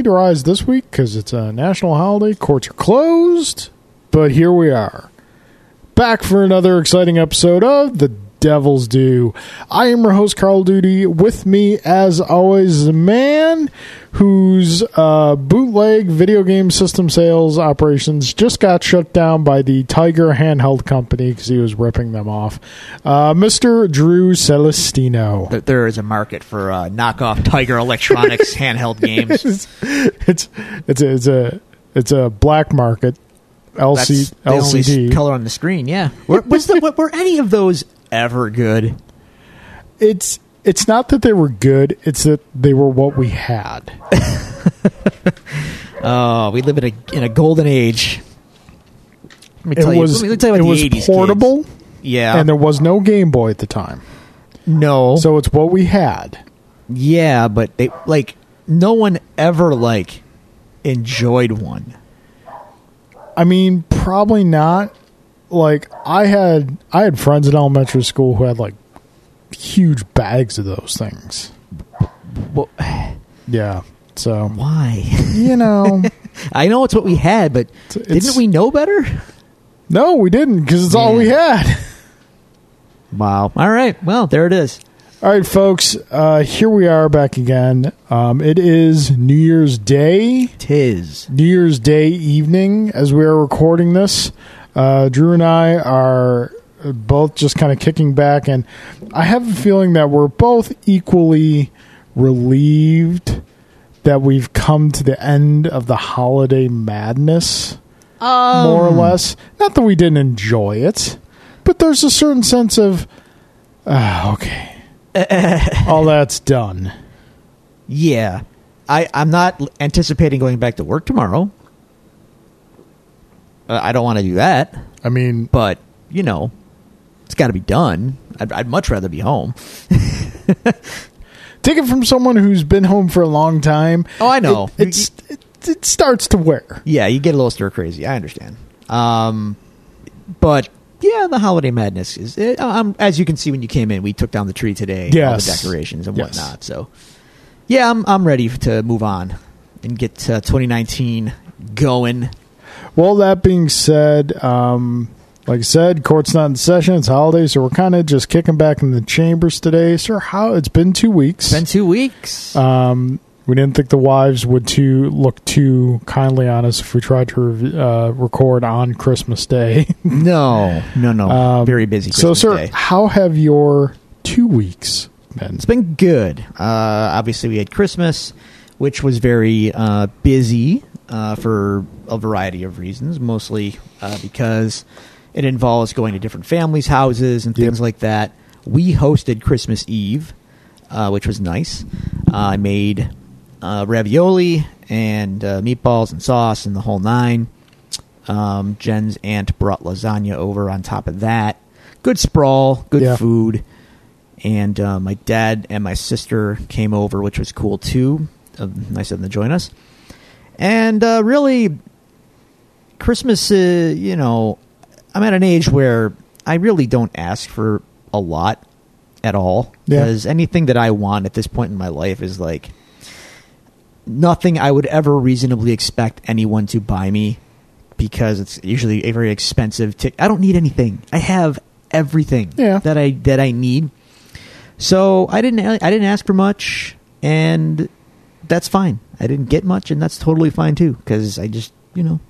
need to rise this week because it's a national holiday. Courts are closed, but here we are. Back for another exciting episode of The Devil's Due. I am your host, Carl Duty. With me, as always, the man whose uh, bootleg video game system sales operations just got shut down by the Tiger handheld company because he was ripping them off. Uh, Mr. Drew Celestino. there is a market for uh, knockoff Tiger Electronics handheld games. it's it's it's a, it's a it's a black market That's LC, the LCD. color on the screen. Yeah. Were, was the, were any of those ever good? It's it's not that they were good; it's that they were what we had. Oh, we live in a in a golden age. Let me It tell was. Let me tell you it was 80s portable, kids. Yeah. and there was no Game Boy at the time, no. so it's what we had. yeah, but they like no one ever like enjoyed one. I mean, probably not. Like I had I had friends in elementary school who had like huge bags of those things. Well, Yeah, so why? you know. I know it's what we had, but It's- didn't we know better? No, we didn't because it's all we had. Wow. All right. Well, there it is. All right, folks. Uh, here we are back again. Um, it is New Year's Day, Tis. New Year's Day evening as we are recording this. Uh, Drew and I are both just kind of kicking back, and I have a feeling that we're both equally relieved that we've come to the end of the holiday madness. more or less. Not that we didn't enjoy it, but there's a certain sense of, ah, okay, all that's done. Yeah. I, I'm not anticipating going back to work tomorrow. Uh, I don't want to do that, I mean, but, you know, it's got to be done. I'd, I'd much rather be home. take it from someone who's been home for a long time. Oh, I know. It, it's, it, it starts to wear. Yeah, you get a little stir crazy. I understand. Um, but yeah, the holiday madness is. It, um, as you can see when you came in, we took down the tree today. All the decorations and Yes. whatnot. So yeah, I'm I'm ready to move on and get uh, 2019 going. Well, that being said, um, like I said, court's not in session. It's holiday, so we're kind of just kicking back in the chambers today. Sir, how it's been two weeks. Been two weeks. Um, we didn't think the wives would too look too kindly on us if we tried to rev- uh, record on Christmas Day. no, no, no. Um, Very busy. so, sir, Day. how have your two weeks been? It's been good. Uh, obviously, we had Christmas, which was very uh, busy uh, for a variety of reasons, mostly uh, because it involves going to different families' houses and Yep. things like that. We hosted Christmas Eve, uh, which was nice. Uh, I made uh, ravioli and uh, meatballs and sauce and the whole nine. Um, Jen's aunt brought lasagna over on top of that. Good sprawl, good Yeah. food and uh, my dad and my sister came over, which was cool too. Uh, nice of them to join us. And uh, really, Christmas, uh, you know, I'm at an age where I really don't ask for a lot at all Yeah. because anything that I want at this point in my life is like nothing I would ever reasonably expect anyone to buy me because it's usually a very expensive ticket. I don't need anything. I have everything Yeah. that I that I need. So I didn't I didn't ask for much, and that's fine. I didn't get much, and that's totally fine too because I just you know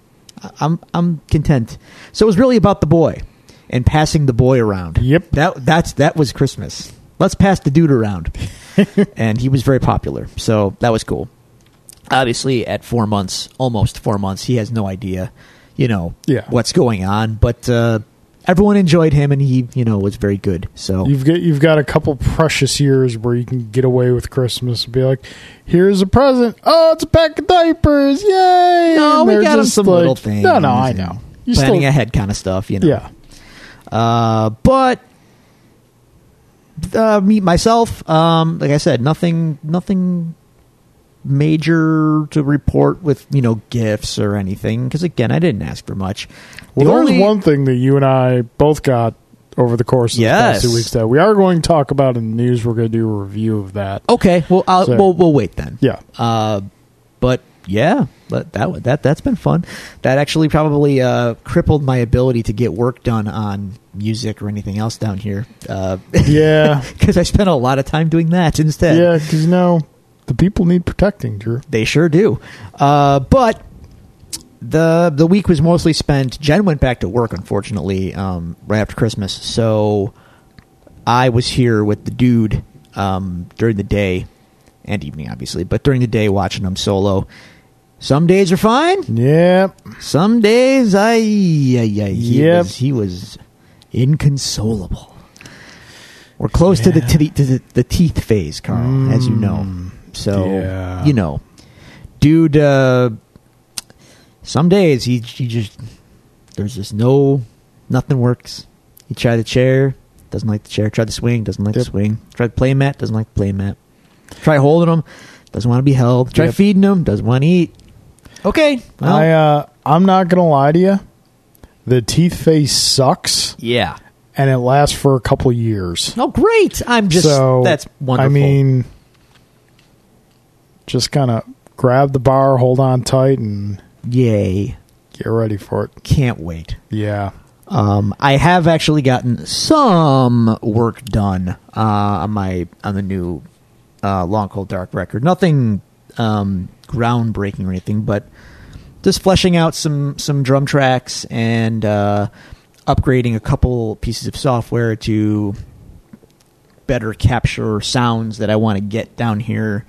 I'm I'm content. So it was really about the boy and passing the boy around. Yep. that that's that was Christmas. Let's pass the dude around, and he was very popular. So that was cool. Obviously, at four months, almost four months, he has no idea, you know, Yeah. what's going on. But uh, everyone enjoyed him, and he, you know, was very good. So You've got you've got a couple precious years where you can get away with Christmas and be like, "Here's a present. Oh, it's a pack of diapers. Yay!" No, And we they're got him just some like- little things. No, no, I and know. You planning still, ahead kind of stuff, you know. yeah. Uh, but uh, me myself, um, like I said, nothing, nothing major to report with you know gifts or anything. Because again, I didn't ask for much. Well, The there's only- one thing that you and I both got over the course of the past two weeks that we are going to talk about in the news. We're going to do a review of that. Okay, well, I'll, So- we'll we'll wait then. Yeah. Uh, but yeah, that that that that's been fun. That actually probably uh, crippled my ability to get work done on music or anything else down here. Uh, Yeah. because I spent a lot of time doing that instead. yeah, because, you know, the people need protecting, Drew. They sure do. Uh, but the the week was mostly spent. Jen went back to work, unfortunately, um, right after Christmas. So I was here with the dude um, during the day and evening, obviously, but during the day watching him solo. Some days are fine. Yep. Some days, I, yeah, yeah, he Yep. was he was inconsolable. We're close to the to the, to the the teeth phase, Carl, as you know. So Yeah. you know, dude. Uh, some days he he just there's just no nothing works. He tried the chair, doesn't like the chair. Tried the swing, doesn't like Yep. the swing. Tried the play mat, doesn't like the play mat. Try holding him, doesn't want to be held. Try Yep. feeding him, doesn't want to eat. Okay, well, I, uh, I'm not going to lie to you. The teeth phase sucks, yeah. and it lasts for a couple years. Oh, great! I'm just so that's wonderful. I mean, just kind of grab the bar, hold on tight, and yay! get ready for it. Can't wait. Yeah. Um, I have actually gotten some work done uh, on my on the new uh, Long Cold Dark record. Nothing um, groundbreaking or anything, but just fleshing out some some drum tracks and uh, upgrading a couple pieces of software to better capture sounds that I want to get down here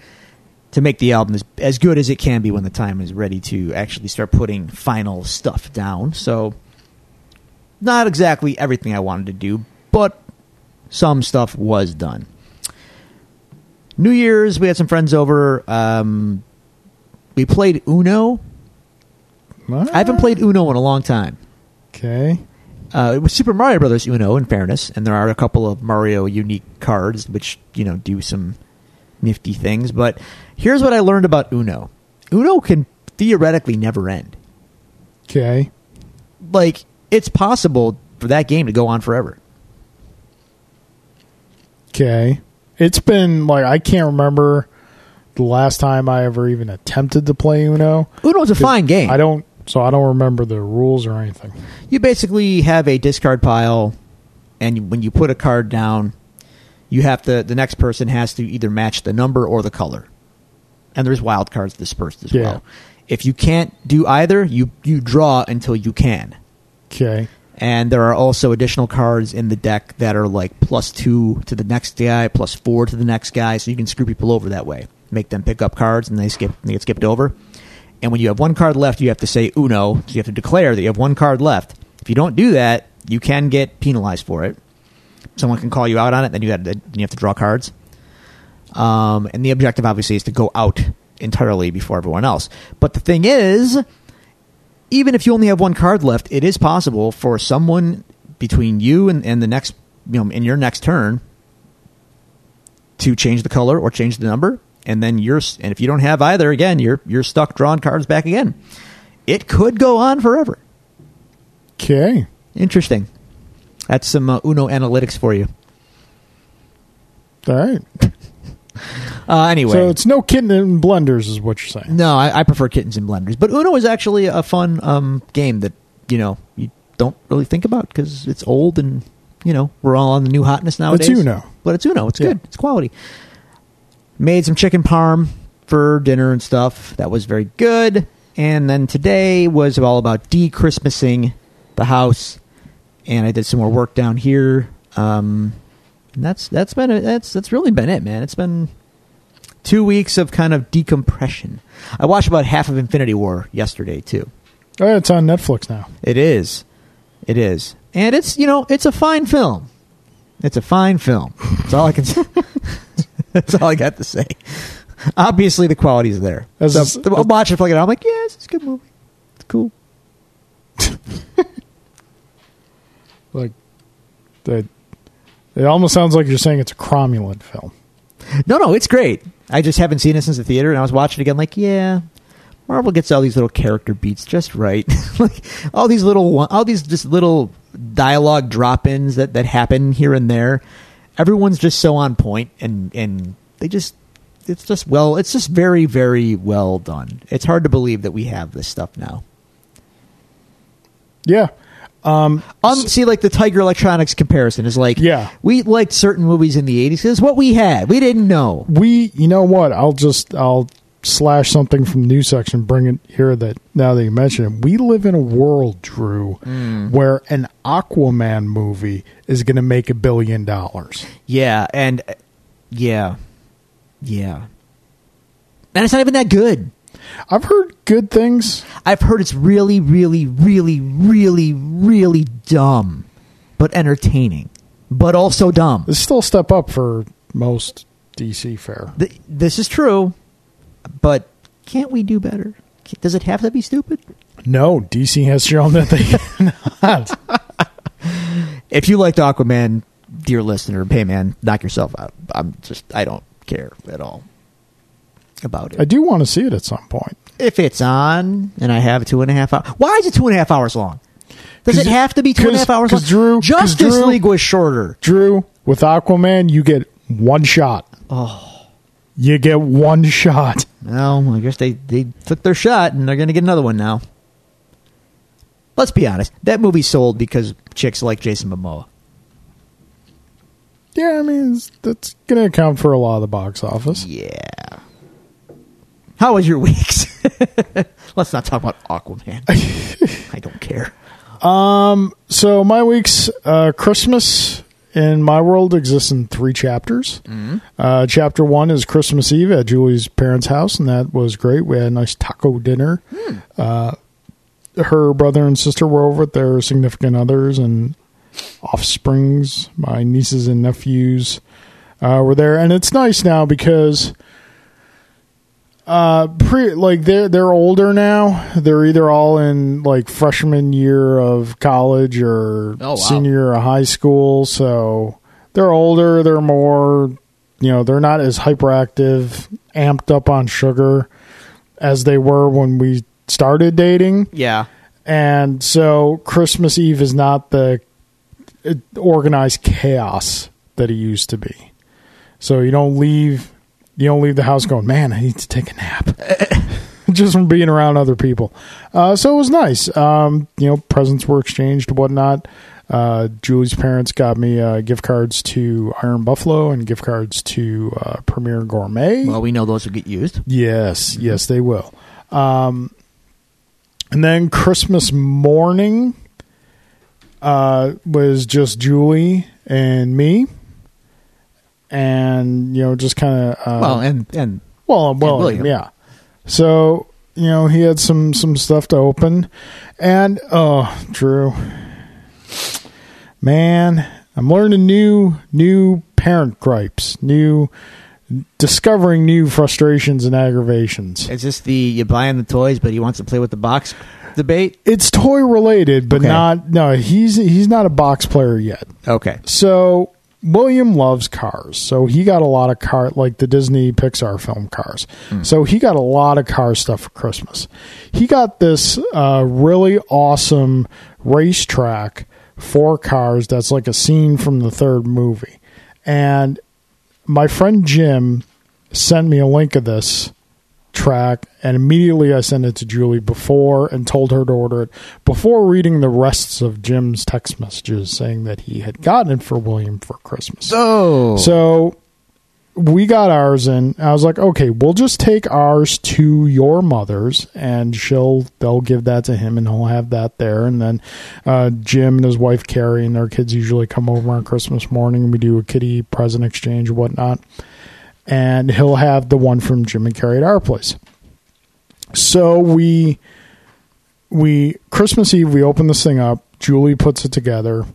to make the album as, as good as it can be when the time is ready to actually start putting final stuff down. So not exactly everything I wanted to do, but some stuff was done. New Year's, we had some friends over. Um, we played Uno. I haven't played Uno in a long time. Okay. Uh, it was Super Mario Brothers Uno, in fairness, and there are a couple of Mario unique cards which you know do some nifty things. But here's what I learned about Uno: Uno can theoretically never end. Okay. Like it's possible for that game to go on forever. Okay. It's been like I can't remember the last time I ever even attempted to play Uno. Uno's a fine game. I don't so I don't remember the rules or anything. you basically have a discard pile and when you put a card down you have to the next person has to either match the number or the color. And there's wild cards dispersed as Yeah. well. If you can't do either you you draw until you can. Okay. and there are also additional cards in the deck that are like plus two to the next guy plus four to the next guy. So you can screw people over that way. Make them pick up cards and they skip they get skipped over. And when you have one card left you have to say uno. So you have to declare that you have one card left. If you don't do that you can get penalized for it someone can call you out on it then you have to, then you have to draw cards um, and the objective obviously is to go out entirely before everyone else but the thing is even if you only have one card left, it is possible for someone between you and, and the next, you know, in your next turn to change the color or change the number, and then you're, and if you don't have either, again, you're you're stuck drawing cards back again. It could go on forever. Okay. Interesting. That's some uh, Uno analytics for you. All right. Uh, anyway, So it's no kitten and blenders, is what you're saying. No, I, I prefer kittens and blenders. But Uno is actually a fun um, game that you know you don't really think about because it's old and you know we're all on the new hotness nowadays. It's Uno. but it's Uno. It's Yeah. good. It's quality. Made some chicken parm for dinner and stuff. That was very good. And then today was all about de-Christmasing the house, and I did some more work down here. Um, and that's that's been it. that's that's really been it, man. It's been two weeks of kind of decompression. I watched about half of Infinity War yesterday too. Oh, it's on Netflix now. It is, it is, and it's you know it's a fine film. It's a fine film. That's all I can. say. That's all I got to say. Obviously, the quality's there. As So, I'm watching it, I'm like, yes, it's a good movie. It's cool. That. It almost sounds like you're saying it's a cromulent film. No, no, it's great. I just haven't seen it since the theater, and I was watching it again. Like, yeah, Marvel gets all these little character beats just right. like all these little, all these just little dialogue drop-ins that that happen here and there. Everyone's just so on point, and and they just it's just well, it's just very very well done. It's hard to believe that we have this stuff now. Yeah. Um, see, like the Tiger Electronics comparison is like, Yeah. we liked certain movies in the '80s. It's what we had. We didn't know. We, you know what? I'll just I'll slash something from the news section, bring it here. That now that you mention it, we live in a world, Drew, where an Aquaman movie is going to make a billion dollars. Yeah, and uh, yeah, yeah, and it's not even that good. I've heard good things. I've heard it's really, really, really, really, really dumb, but entertaining, but also dumb. It's still a step up for most DC fare. Th- this is true, but can't we do better? Does it have to be stupid? No, DC has shown that they cannot. If you liked Aquaman, dear listener, hey man, knock yourself out. I'm just, I don't care at all about it. I do want to see it at some point. If it's on and I have two and a half hours, why is it two and a half hours long? Does it have to be two and a half hours long? Drew- Justice Drew- League was shorter. Drew, with Aquaman, you get one shot. Oh, You get one shot. well, I guess they, they took their shot and they're going to get another one now. Let's be honest. That movie sold because chicks like Jason Momoa. Yeah, I mean, that's going to account for a lot of the box office. Yeah. How was your weeks? Let's not talk about Aquaman. I don't care. Um, So my week's uh, Christmas in my world exists in three chapters. Uh, chapter one is Christmas Eve at Julie's parents' house, and that was great. We had a nice taco dinner. Uh, her brother and sister were over with their significant others and offsprings. My nieces and nephews uh, were there, and it's nice now because uh pre like they're they're older now they're either all in like freshman year of college or Oh, wow. senior year of high school so they're older they're more you know they're not as hyperactive amped up on sugar as they were when we started dating Yeah. and so christmas eve is not the uh, organized chaos that it used to be so you don't leave you don't leave the house going man i need to take a nap. Just from being around other people. Uh, so it was nice. Um, you know presents were exchanged whatnot. Uh, julie's parents got me uh, gift cards to iron buffalo and gift cards to uh, premier gourmet. Well, we know those will get used. Yes, yes, they will. Um, and then Christmas morning uh, was just Julie and me, and you know, just kind of uh, well, and and well, well, William. yeah. So you know, he had some some stuff to open, and oh, Drew, man, I'm learning new new parent gripes, new discovering new frustrations and aggravations. is this the you buying the toys, but he wants to play with the box debate? It's toy related, but Okay. not no. He's he's not a box player yet. Okay. So William loves cars, so he got a lot of car like the Disney Pixar film cars. So he got a lot of car stuff for Christmas. He got this uh, really awesome racetrack for cars that's like a scene from the third movie, and my friend Jim sent me a link of this track and immediately I sent it to Julie before and told her to order it before reading the rests of Jim's text messages saying that he had gotten it for William for Christmas. So So we got ours and I was like, okay, we'll just take ours to your mother's and she'll they'll give that to him and he'll have that there and then uh, Jim and his wife Carrie and their kids usually come over on Christmas morning and we do a kitty present exchange whatnot. And he'll have the one from Jim and Carrie at our place. So we we Christmas Eve we open this thing up. Julie puts it together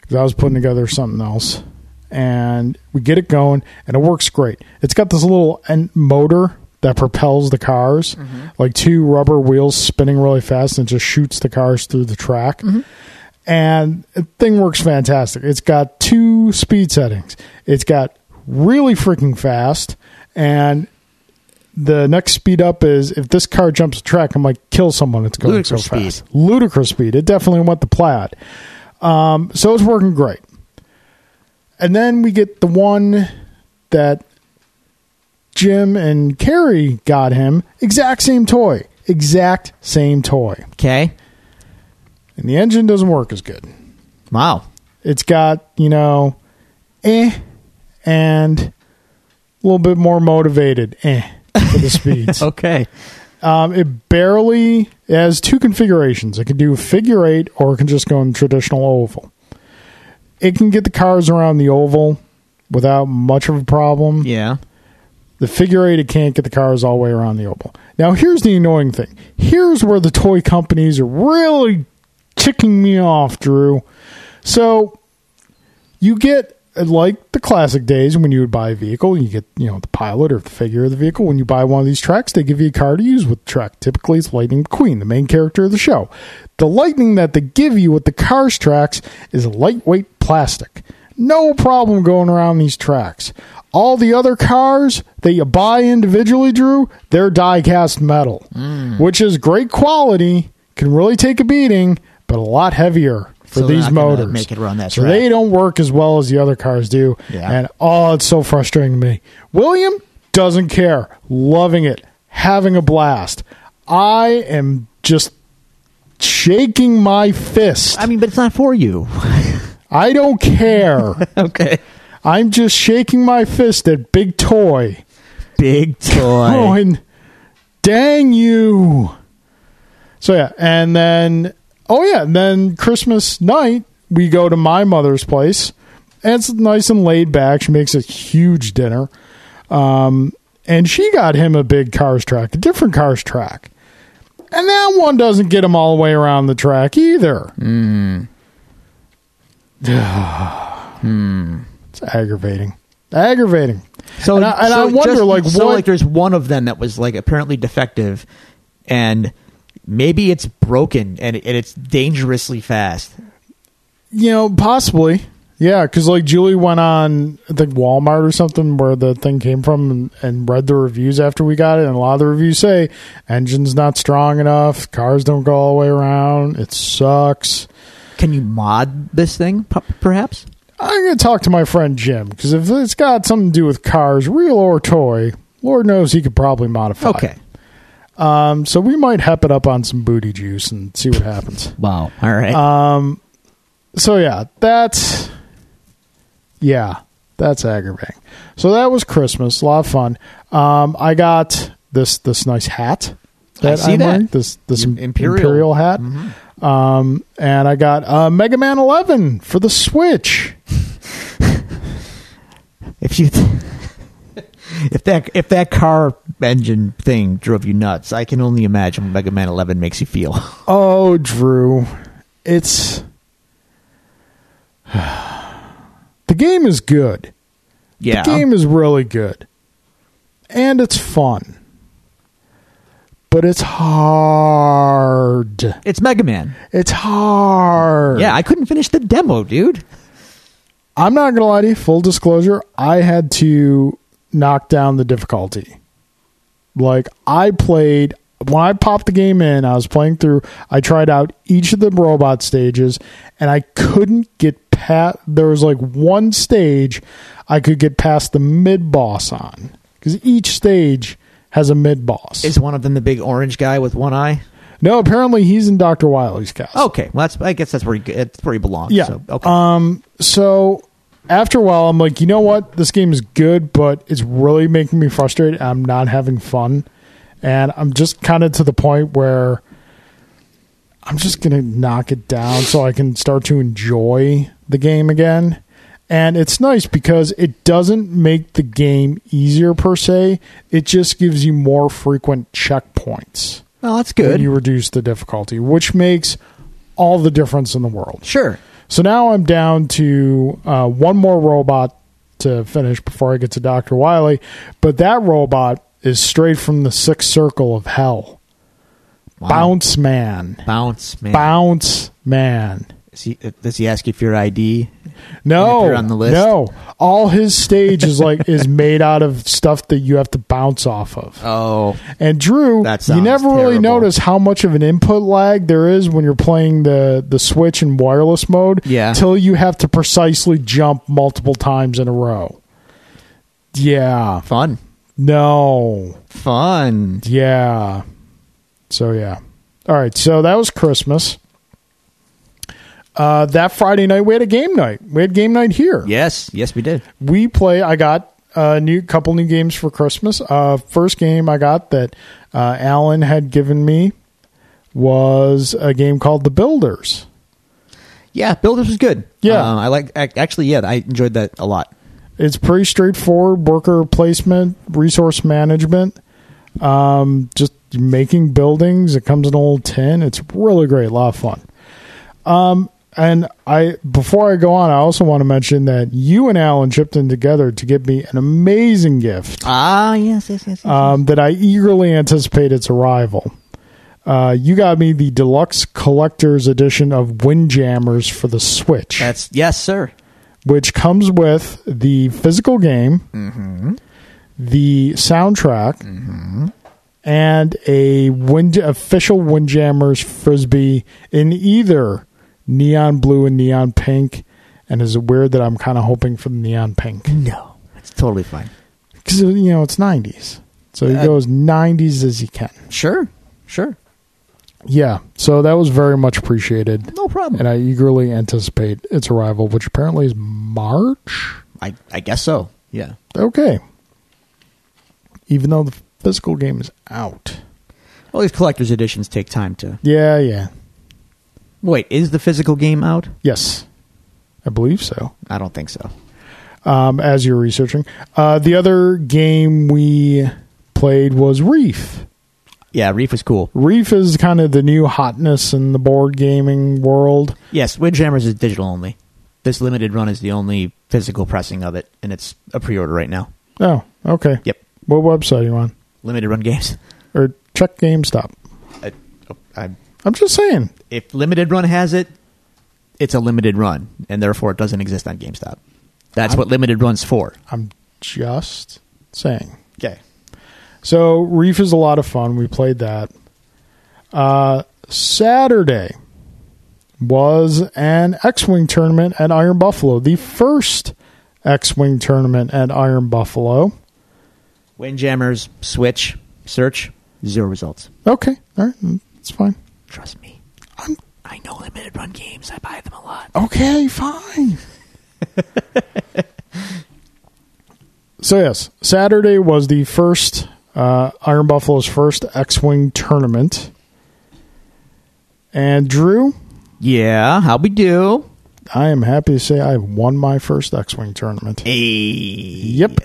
because I was putting together something else, and we get it going, and it works great. It's got this little motor that propels the cars, mm-hmm. like two rubber wheels spinning really fast, and just shoots the cars through the track. Mm-hmm. And the thing works fantastic. It's got two speed settings. It's got really freaking fast, and the next speed up is if this car jumps a track, I'm like kill someone. It's going Ludicrous so speed. fast. Ludicrous speed. It definitely went the plaid. Um, so it's working great. And then we get the one that Jim and Carrie got him. Exact same toy. Exact same toy. Okay. And the engine doesn't work as good. Wow. It's got, you know, eh, and a little bit more motivated, eh, for the speeds. Okay. Um, it barely it has two configurations. It can do figure eight or it can just go in traditional oval. It can get the cars around the oval without much of a problem. Yeah. The figure eight, it can't get the cars all the way around the oval. Now, here's the annoying thing. Here's where the toy companies are really ticking me off, Drew. So, you get like the classic days when you would buy a vehicle, you get you know the pilot or the figure of the vehicle. When you buy one of these tracks, they give you a car to use with the track. Typically, it's Lightning McQueen, the main character of the show. The Lightning that they give you with the cars tracks is lightweight plastic. No problem going around these tracks. All the other cars that you buy individually, Drew, they're die cast metal, mm. which is great quality, can really take a beating, but a lot heavier for So these motors. make it run that so track. they don't work as well as the other cars do. Yeah. And oh, it's so frustrating to me. William doesn't care, loving it, having a blast. I am just shaking my fist. I mean, but it's not for you. I don't care. okay. I'm just shaking my fist at Big Toy. Big toy. Going, dang you. So yeah, and then oh yeah, and then Christmas night we go to my mother's place. And it's nice and laid back. She makes a huge dinner. Um, and she got him a big cars track, a different cars track. And that one doesn't get him all the way around the track either. It's aggravating. Aggravating. So, And I- and I wonder, just- like, so what- like there's one of them that was like apparently defective, and maybe it's broken and, and it's dangerously fast. You know, possibly. Yeah, because like Julie went on, I think Walmart or something where the thing came from and, and read the reviews after we got it. And a lot of the reviews say engine's not strong enough, cars don't go all the way around, it sucks. Can you mod this thing, p- perhaps? I'm going to talk to my friend Jim because if it's got something to do with cars, real or toy, Lord knows he could probably modify. it. Um, so we might hep it up on some booty juice and see what happens. Wow. All right. Um, so yeah, that's yeah, that's aggravating. So that was Christmas, a lot of fun. Um, I got this this nice hat I that see I'm that. wearing, this this imperial, Imperial. hat. Um, and I got uh, Mega Man 11 for the Switch. if you if that if that car engine thing drove you nuts, I can only imagine what Mega Man 11 makes you feel. Oh, Drew, it's the game is good. yeah. The game is really good. And it's fun. But it's hard. it's Mega Man. It's hard. Yeah, I couldn't finish the demo, dude. I'm not going to lie to you, full disclosure, I had to knock down the difficulty. Like, I played, when I popped the game in, I was playing through, I tried out each of the robot stages, and I couldn't get past, there was like one stage I could get past the mid boss on. Because each stage has a mid boss. Is one of them the big orange guy with one eye? No, apparently he's in Dr. Wily's cast. Okay, well that's I guess that's where he that's where he belongs. Yeah. So, okay. Um. So after a while, I'm like, you know what? This game is good, but it's really making me frustrated. I'm not having fun, and I'm just kind of to the point where I'm just gonna knock it down so I can start to enjoy the game again. And it's nice because it doesn't make the game easier per se. It just gives you more frequent checkpoints well, that's good. you reduce the difficulty, which makes all the difference in the world. sure. So now I'm down to uh, one more robot to finish before I get to Dr. Wily. But that robot is straight from the sixth circle of hell. Wow. Bounce Man. Bounce, man. Bounce Man. He, uh, does he ask you for your ID? No, on the list? no. All his stage is like is made out of stuff that you have to bounce off of. Oh, And Drew, That you never really notice how much of an input lag there is when you're playing the the Switch in wireless mode. Yeah. till you have to precisely jump multiple times in a row. Yeah, fun, no, fun. yeah. So yeah. All right. So that was Christmas. Uh, that Friday night we had a game night. We had game night here. Yes, yes, we did. we play. I got a new couple new games for Christmas. Uh, first game I got that uh, Alan had given me was a game called The Builders. Yeah, Builders was good. Yeah. Um, I like actually. Yeah, I enjoyed that a lot. It's pretty straightforward worker placement, resource management, um, just making buildings. It comes in a little tin. It's really great, a lot of fun. Um, and I before I go on, I also want to mention that you and Alan chipped in together to get me an amazing gift. Ah, yes, yes, yes. yes. um, that I eagerly anticipate its arrival. Uh, you got me the deluxe collector's edition of Windjammers for the Switch, That's yes, sir. which comes with the physical game, the soundtrack, and a wind official Windjammers frisbee in either neon blue and neon pink. And is it weird that I'm kind of hoping for the neon pink? No, it's totally fine. because you know it's 90s so you Uh, go as 90s as you can Sure, sure, yeah so that was very much appreciated no problem. and i eagerly anticipate its arrival which apparently is march I I guess so. Yeah. okay even though the physical game is out All these collector's editions take time to. yeah yeah Wait, is the physical game out? yes i believe so I don't think so. um, as you're researching uh, the other game we played was reef Yeah, Reef was cool. reef is kind of the new hotness in the board gaming world Yes, Windjammers is digital only. This limited run is the only physical pressing of it, and it's a pre-order right now. oh okay Yep, What website are you on? limited run games. Or check GameStop. I, I, I'm just saying. if limited run has it, it's a limited run, and therefore it doesn't exist on GameStop. That's I'm- what limited run's for. I'm just saying. Okay. So Reef is a lot of fun. We played that. Uh, Saturday was an X-wing tournament at Iron Buffalo. The first X-wing tournament at Iron Buffalo. Windjammers switch search zero results. Okay, all right, it's fine. Trust me, I'm I know limited run games. I buy them a lot. Okay, fine. so yes, Saturday was the first uh, Iron Buffalo's first X-wing tournament, and Drew, Yeah, how we do? I am happy to say I won my first X-wing tournament. Hey. Yep,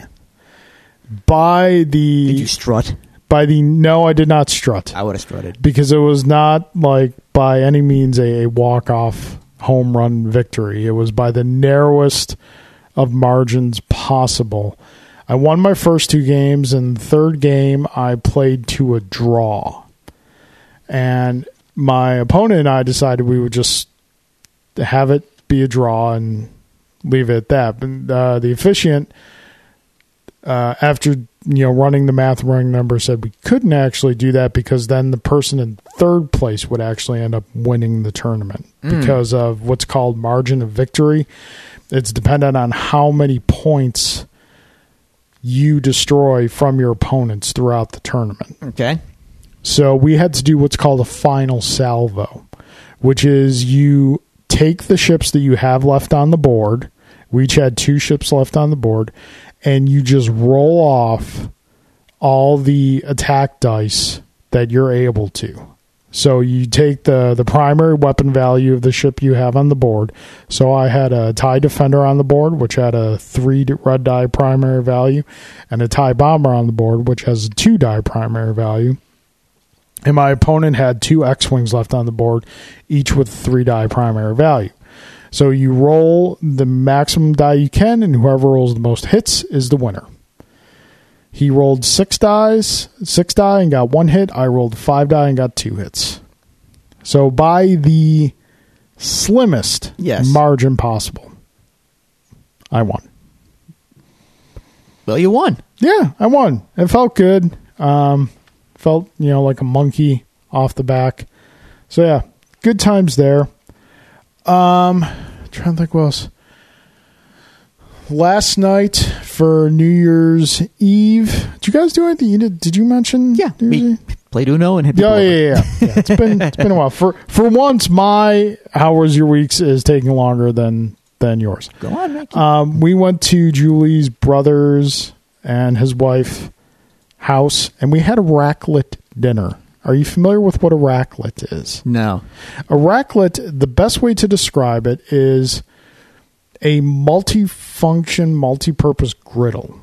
by the Did you strut? By the no, I did not strut I would have strutted. because it was not like by any means a, a walk-off home run victory. It was by the narrowest of margins possible. I won my first two games, and the third game I played to a draw. And my opponent and I decided we would just have it be a draw and leave it at that. But uh, the officiant, uh, after you know running the math, running numbers, said we couldn't actually do that because then the person in third place would actually end up winning the tournament hmm. because of what's called margin of victory. It's dependent on how many points you destroy from your opponents throughout the tournament. Okay. So we had to do what's called a final salvo, which is you take the ships that you have left on the board. We each had two ships left on the board, and you just roll off all the attack dice that you're able to. So you take the the primary weapon value of the ship you have on the board. So I had a tie defender on the board, which had a three red die primary value, and a tie bomber on the board, which has a two die primary value. And my opponent had two X Wings left on the board, each with three die primary value. So you roll the maximum die you can, and whoever rolls the most hits is the winner. He rolled six dies, six die, and got one hit. I rolled five die and got two hits. So by the slimmest Yes. margin possible. I won. Well, you won. Yeah, I won. It felt good. Um, felt you know like a monkey off the back. So yeah, good times there. Um, trying to think what else. Last night for New Year's Eve, did you guys do anything? You did, did you mention? Yeah, New Year's we Eve? played Uno and hit Yeah, yeah, yeah, yeah. yeah. It's been it's been a while. For for once, my hours your weeks is taking longer than than yours. Go on, Mickey. Um, we went to Julie's brother's and his wife house, and we had a raclette dinner. Are you familiar with what a raclette is? no. A raclette, the best way to describe it is a multi-function, multi-purpose griddle.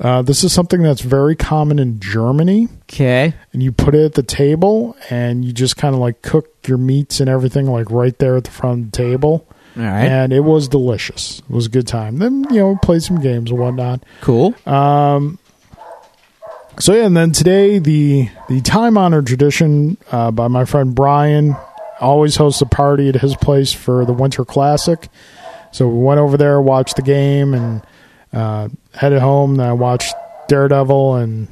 Uh, this is something that's very common in Germany, Okay. and you put it at the table, and you just kind of like cook your meats and everything like right there at the front of the table. All right. And it was delicious. It was a good time. Then you know, played some games and whatnot. cool. So yeah, and then today the the time honored tradition uh, by my friend Brian always hosts a party at his place for the Winter Classic. So we went over there, watched the game, and uh, headed home. Then I watched Daredevil, and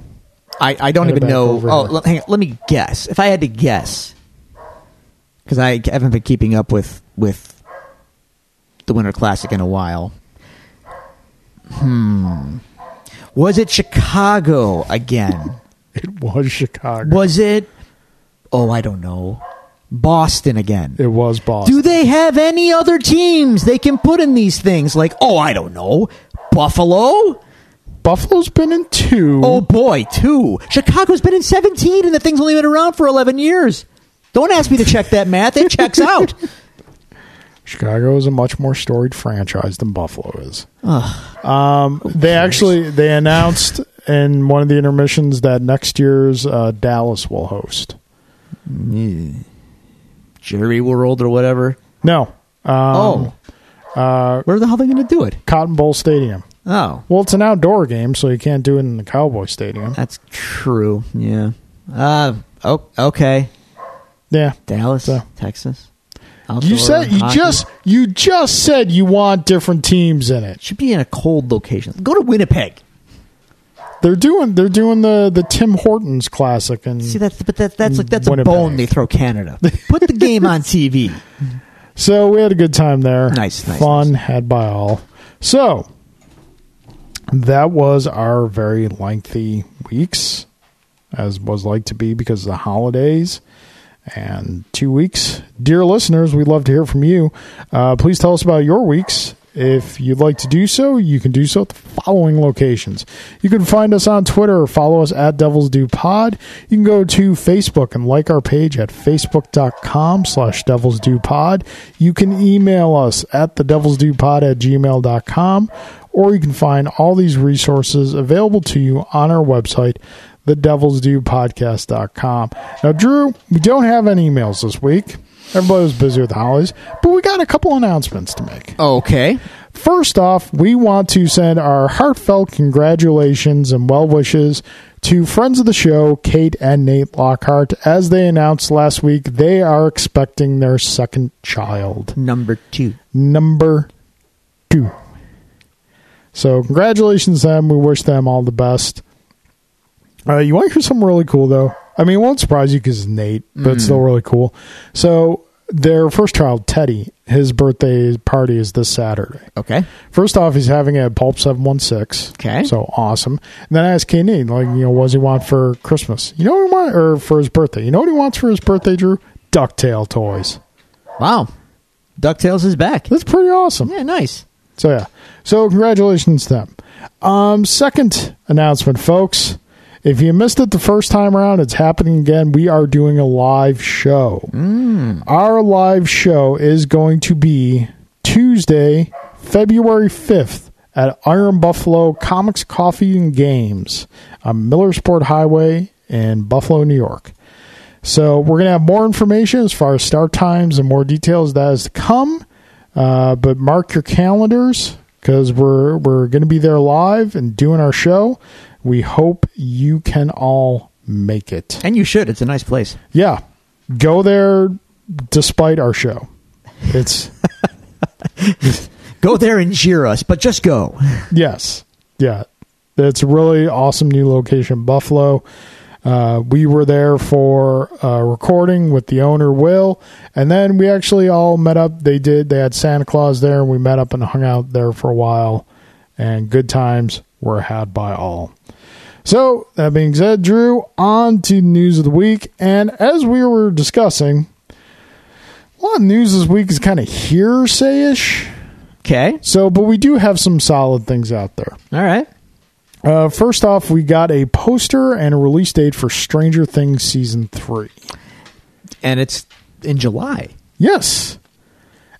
I, I don't even know. Oh, hang on, let me guess. If I had to guess, because I haven't been keeping up with with the Winter Classic in a while. Hmm. Was it Chicago again? it was Chicago. Was it? Oh, I don't know. Boston again. It was Boston. Do they have any other teams they can put in these things? Like, oh, I don't know, Buffalo. Buffalo's been in two. Oh boy, two. Chicago's been in 17 and the thing's only been around for 11 years. Don't ask me to check that math. It checks out. Chicago is a much more storied franchise than Buffalo is. Um, they actually they announced in one of the intermissions that next year's uh, Dallas will host. Jerry World or whatever. No, um, oh. Where the hell are they going to do it? Cotton Bowl Stadium. Oh, Well, it's an outdoor game, so you can't do it in the Cowboy Stadium. that's true. Yeah. Uh, oh, okay. Yeah, Dallas, So- Texas. You said you hockey. just you just said you want different teams in it. should be in a cold location. Go to Winnipeg. They're doing they're doing the the Tim Hortons Classic and See that's but that, that's like that's Winnipeg. a bone they throw Canada. Put the game on TV. So we had a good time there. Nice, nice, fun had by all. So that was our very lengthy weeks, as was like to be because of the holidays and two weeks. Dear listeners, we'd love to hear from you. Uh, please tell us about your weeks. If you'd like to do so, you can do so at the following locations. You can find us on Twitter or follow us at Devils Due Pod. You can go to Facebook and like our page at facebook.com slash Devils Due Pod. You can email us at the Devils Due Pod at gmail.com or you can find all these resources available to you on our website, thedevilsduepodcast.com. Now, Drew, we don't have any emails this week. Everybody was busy with the holidays, but we got a couple announcements to make. Okay. First off, we want to send our heartfelt congratulations and well wishes to friends of the show, Kate and Nate Lockhart. As they announced last week, they are expecting their second child, Number two. number two. So, congratulations to them. We wish them all the best. Uh, you want to hear something really cool, though? I mean, it won't surprise you because it's Nate, but it's still really cool. So, their first child, Teddy, his birthday party is this Saturday. Okay. First off, he's having a Pulp 716. Okay. So awesome. And then I asked K Nate, like, you know, what does he want for Christmas? You know what he want, or for his birthday? You know what he wants for his birthday, Drew? DuckTales toys. Wow. DuckTales is back. That's pretty awesome. Yeah, nice. So yeah. So congratulations to them. Um, second announcement, folks. If you missed it the first time around, it's happening again. We are doing a live show. Our live show is going to be Tuesday, February 5th at Iron Buffalo Comics, Coffee, and Games on Millersport Highway in Buffalo, New York. So we're going to have more information as far as start times and more details that is to come. Uh, but mark your calendars because we're we're going to be there live and doing our show. We hope you can all make it. And you should. It's a nice place. Yeah, go there despite our show. It's Go there and cheer us, but just go. Yes. Yeah. It's a really awesome new location, Buffalo. Uh, we were there for a recording with the owner, Will, and then we actually all met up. They did, they had Santa Claus there, and we met up and hung out there for a while, and good times were had by all. So, that being said, Drew, on to news of the week. And as we were discussing, a lot of news this week is kind of hearsay ish. Okay. So, but we do have some solid things out there. All right. Uh, first off, we got a poster and a release date for Stranger Things season three. And it's in July, Yes,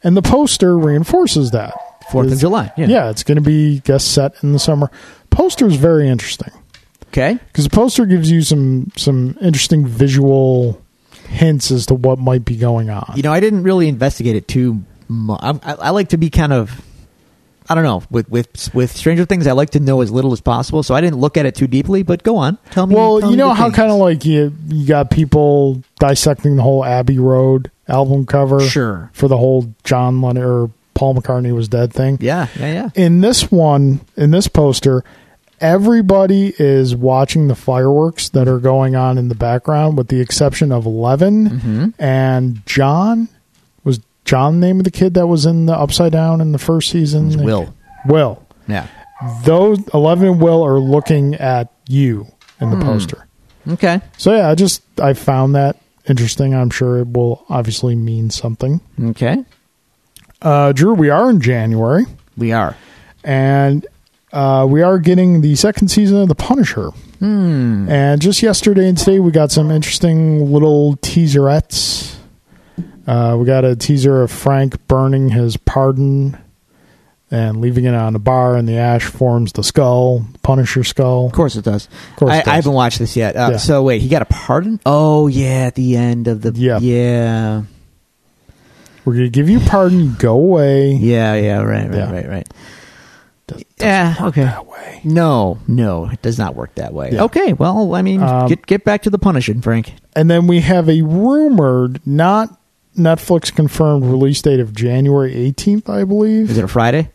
and the poster reinforces that. Fourth of July. Yeah. Yeah, it's going to be guess set in the summer. Poster is very interesting Okay. because the poster gives you some some interesting visual hints as to what might be going on. You know, I didn't really investigate it too much. I, I, I like to be kind of, I don't know, with with with Stranger Things, I like to know as little as possible. So I didn't look at it too deeply. But go on, tell me. well, tell you know how kind of like you you got people dissecting the whole Abbey Road album cover, Sure. for the whole John Lennon or Paul McCartney was dead thing. Yeah, yeah, yeah. in this one, in this poster, everybody is watching the fireworks that are going on in the background, with the exception of 11 Mm-hmm. and John. Was John the name of the kid that was in the Upside Down in the first season? It's Will. Will. Yeah. Those 11 and Will are looking at you in the poster. Okay. So yeah, I just I found that interesting. I'm sure it will obviously mean something. Okay. Uh, Drew, we are in January. We are. and uh, we are getting the second season of The Punisher. Hmm. And just yesterday and today, we got some interesting little teaserettes. Uh, we got a teaser of Frank burning his pardon and leaving it on a bar, and the ash forms the skull, Punisher skull. Of course it does. course I, does. I haven't watched this yet. Uh, Yeah. So wait, he got a pardon? Oh yeah, at the end of the Yeah. yeah We're going to give you pardon, go away. yeah yeah right right Yeah. right right. Does- Yeah. Okay. That way. No, no, it does not work that way. Yeah. Okay, well, I mean, Um, get get back to the punishing, Frank. And then we have a rumored, not Netflix confirmed release date of January 18th, I believe. Is it a Friday?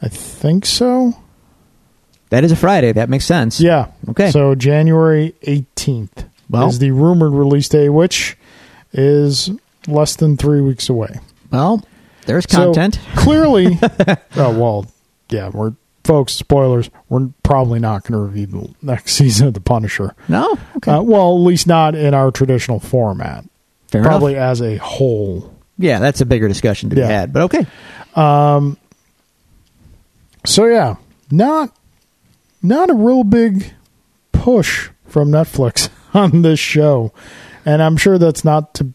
I think so. That is a Friday. That makes sense. Yeah. Okay. So January 18th Well- is the rumored release day, which is less than three weeks away. Well, there's So, content. clearly, oh, well, yeah, we're, folks, spoilers, we're probably not going to review the next season of The Punisher. no. Okay. Uh, well, at least not in our traditional format. Fair probably enough. as a whole. Yeah, that's a bigger discussion to Yeah. be had. But okay. Um. So yeah, not not a real big push from Netflix on this show, and I'm sure that's not to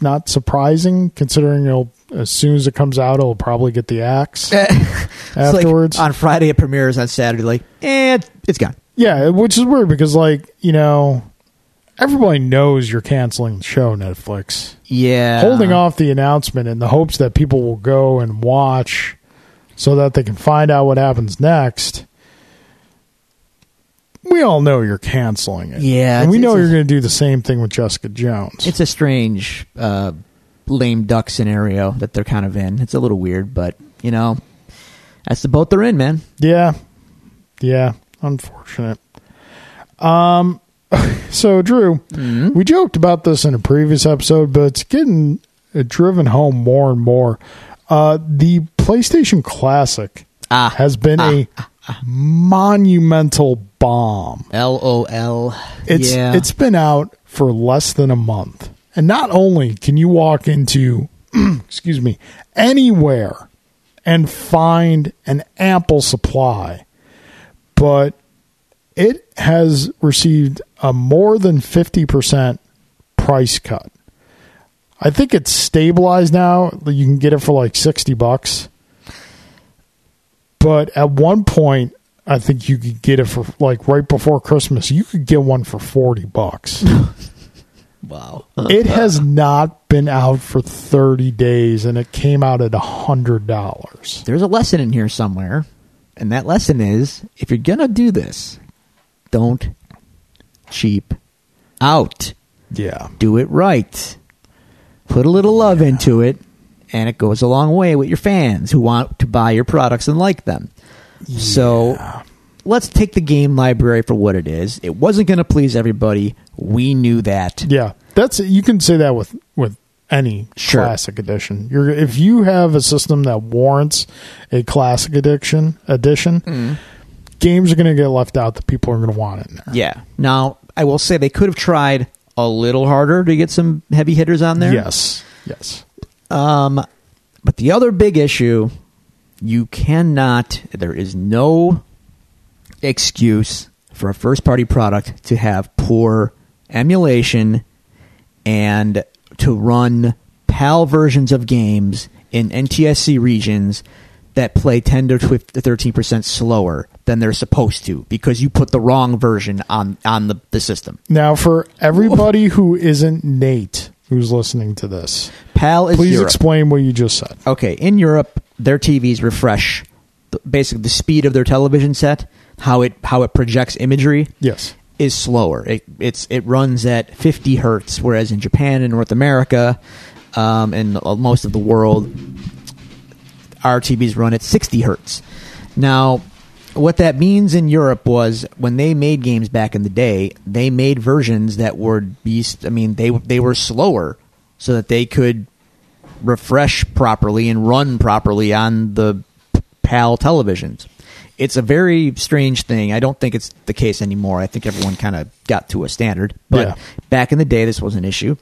not surprising considering it'll as soon as it comes out, it'll probably get the axe It's like afterwards. on Friday it premieres on Saturday. Like, eh, it's gone. yeah, which is weird because like you know. Everybody knows you're canceling the show, Netflix. Yeah. Holding off the announcement in the hopes that people will go and watch so that they can find out what happens next. We all know you're canceling it. Yeah, And we know a- you're going to do the same thing with Jessica Jones. It's a strange, uh, lame duck scenario that they're kind of in. It's a little weird, but you know, that's the boat they're in, man. yeah. Yeah. Unfortunate. Um, so, Drew, Mm-hmm. we joked about this in a previous episode, but it's getting uh, driven home more and more. Uh, the PlayStation Classic Ah, has been a monumental bomb. LOL. It's yeah. it's been out for less than a month. And not only can you walk into excuse me, anywhere and find an ample supply, but it has received a more than 50% price cut. I think it's stabilized now. You can get it for like 60 bucks. But at one point, I think you could get it for like right before Christmas. You could get one for 40 bucks. wow. it has not been out for 30 days and it came out at $100. There's a lesson in here somewhere, and that lesson is if you're gonna do this, don't cheap out. Yeah. Do it right. Put a little love into it, and it goes a long way with your fans who want to buy your products and like them. So let's take the game library for what it is. It wasn't going to please everybody. We knew that. Yeah, that's you can say that with with any Sure. classic edition. You're if you have a system that warrants a classic edition edition, Mm-hmm. games are going to get left out that people are going to want in there. Yeah. Now, I will say they could have tried a little harder to get some heavy hitters on there. Yes, yes, Um, but the other big issue, you cannot. There is no excuse for a first party product to have poor emulation and to run PAL versions of games in NTSC regions that play 10 to 13 percent slower than they're supposed to because you put the wrong version on on the, the system. Now, for everybody who isn't Nate who's listening to this, PAL is please Europe. explain what you just said. okay, in Europe, their TVs refresh basically the speed of their television set, how it how it projects imagery Yes. is slower. It it's it runs at 50 hertz, whereas in Japan and North America, um, and most of the world, our TVs run at 60 hertz. Now, what that means in Europe was when they made games back in the day, they made versions that were beast. I mean, they they were slower so that they could refresh properly and run properly on the PAL televisions. It's a very strange thing. I don't think it's the case anymore. I think everyone kind of got to a standard. But Yeah. back in the day, this was an issue.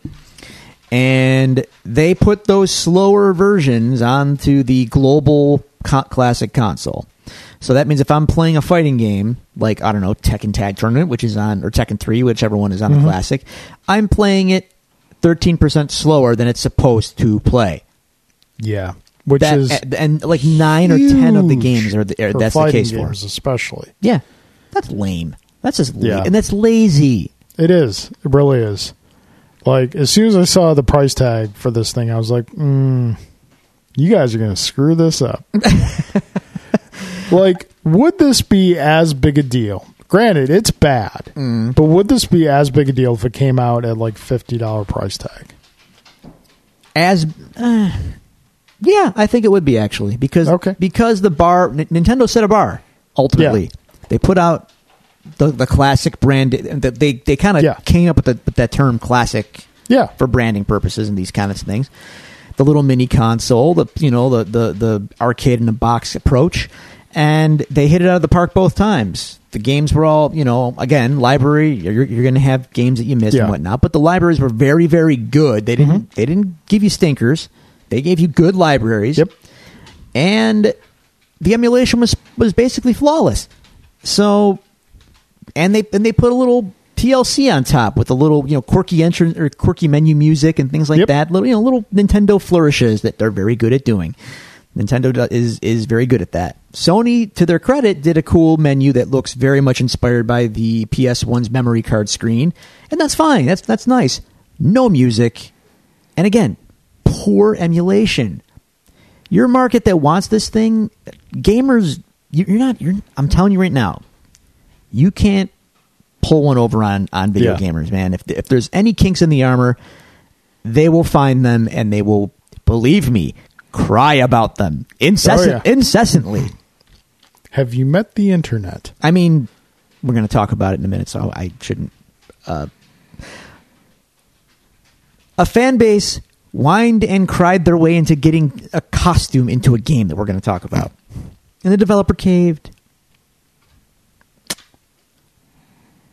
And they put those slower versions onto the global co- classic console. So that means if I'm playing a fighting game, like, I don't know, Tekken Tag Tournament, which is on, or Tekken 3, whichever one is on the mm-hmm. classic, I'm playing it 13% slower than it's supposed to play. Yeah, which That, is and, and like nine or ten of the games are, the, are that's the case for. especially. Yeah, that's lame. That's just la- Yeah. and that's lazy. It is. It really is. Like as soon as I saw the price tag for this thing, I was like, mm, "You guys are going to screw this up." like, would this be as big a deal? Granted, it's bad, Mm. but would this be as big a deal if it came out at like fifty dollar price tag? As uh, yeah, I think it would be actually because Okay. because the bar N- Nintendo set a bar ultimately. They put out the the classic brand. that They they kind of Yeah. came up with, the, with that term classic Yeah, for branding purposes and these kind of things. The little mini console, the you know the the the arcade in a box approach, and they hit it out of the park both times. The games were all you know again library. You're, you're going to have games that you missed Yeah. and whatnot, but the libraries were very very good. They didn't mm-hmm. they didn't give you stinkers. They gave you good libraries. Yep. and the emulation was was basically flawless. So and they and they put a little TLC on top with a little you know quirky entrance or quirky menu music and things like Yep. that. Little you know little Nintendo flourishes that they're very good at doing. Nintendo is is very good at that. Sony, to their credit, did a cool menu that looks very much inspired by the PS1's memory card screen, and that's fine. That's that's nice. No music, and again, poor emulation. Your market that wants this thing, gamers, you- you're not. You're. I'm telling you right now, you can't pull one over on on video Yeah. gamers, man. If if there's any kinks in the armor, they will find them and they will believe me, cry about them incessant, Oh, yeah. incessantly. have you met the internet? I mean, we're going to talk about it in a minute, so I shouldn't. Uh, a fan base whined and cried their way into getting a costume into a game that we're going to talk about, and the developer caved.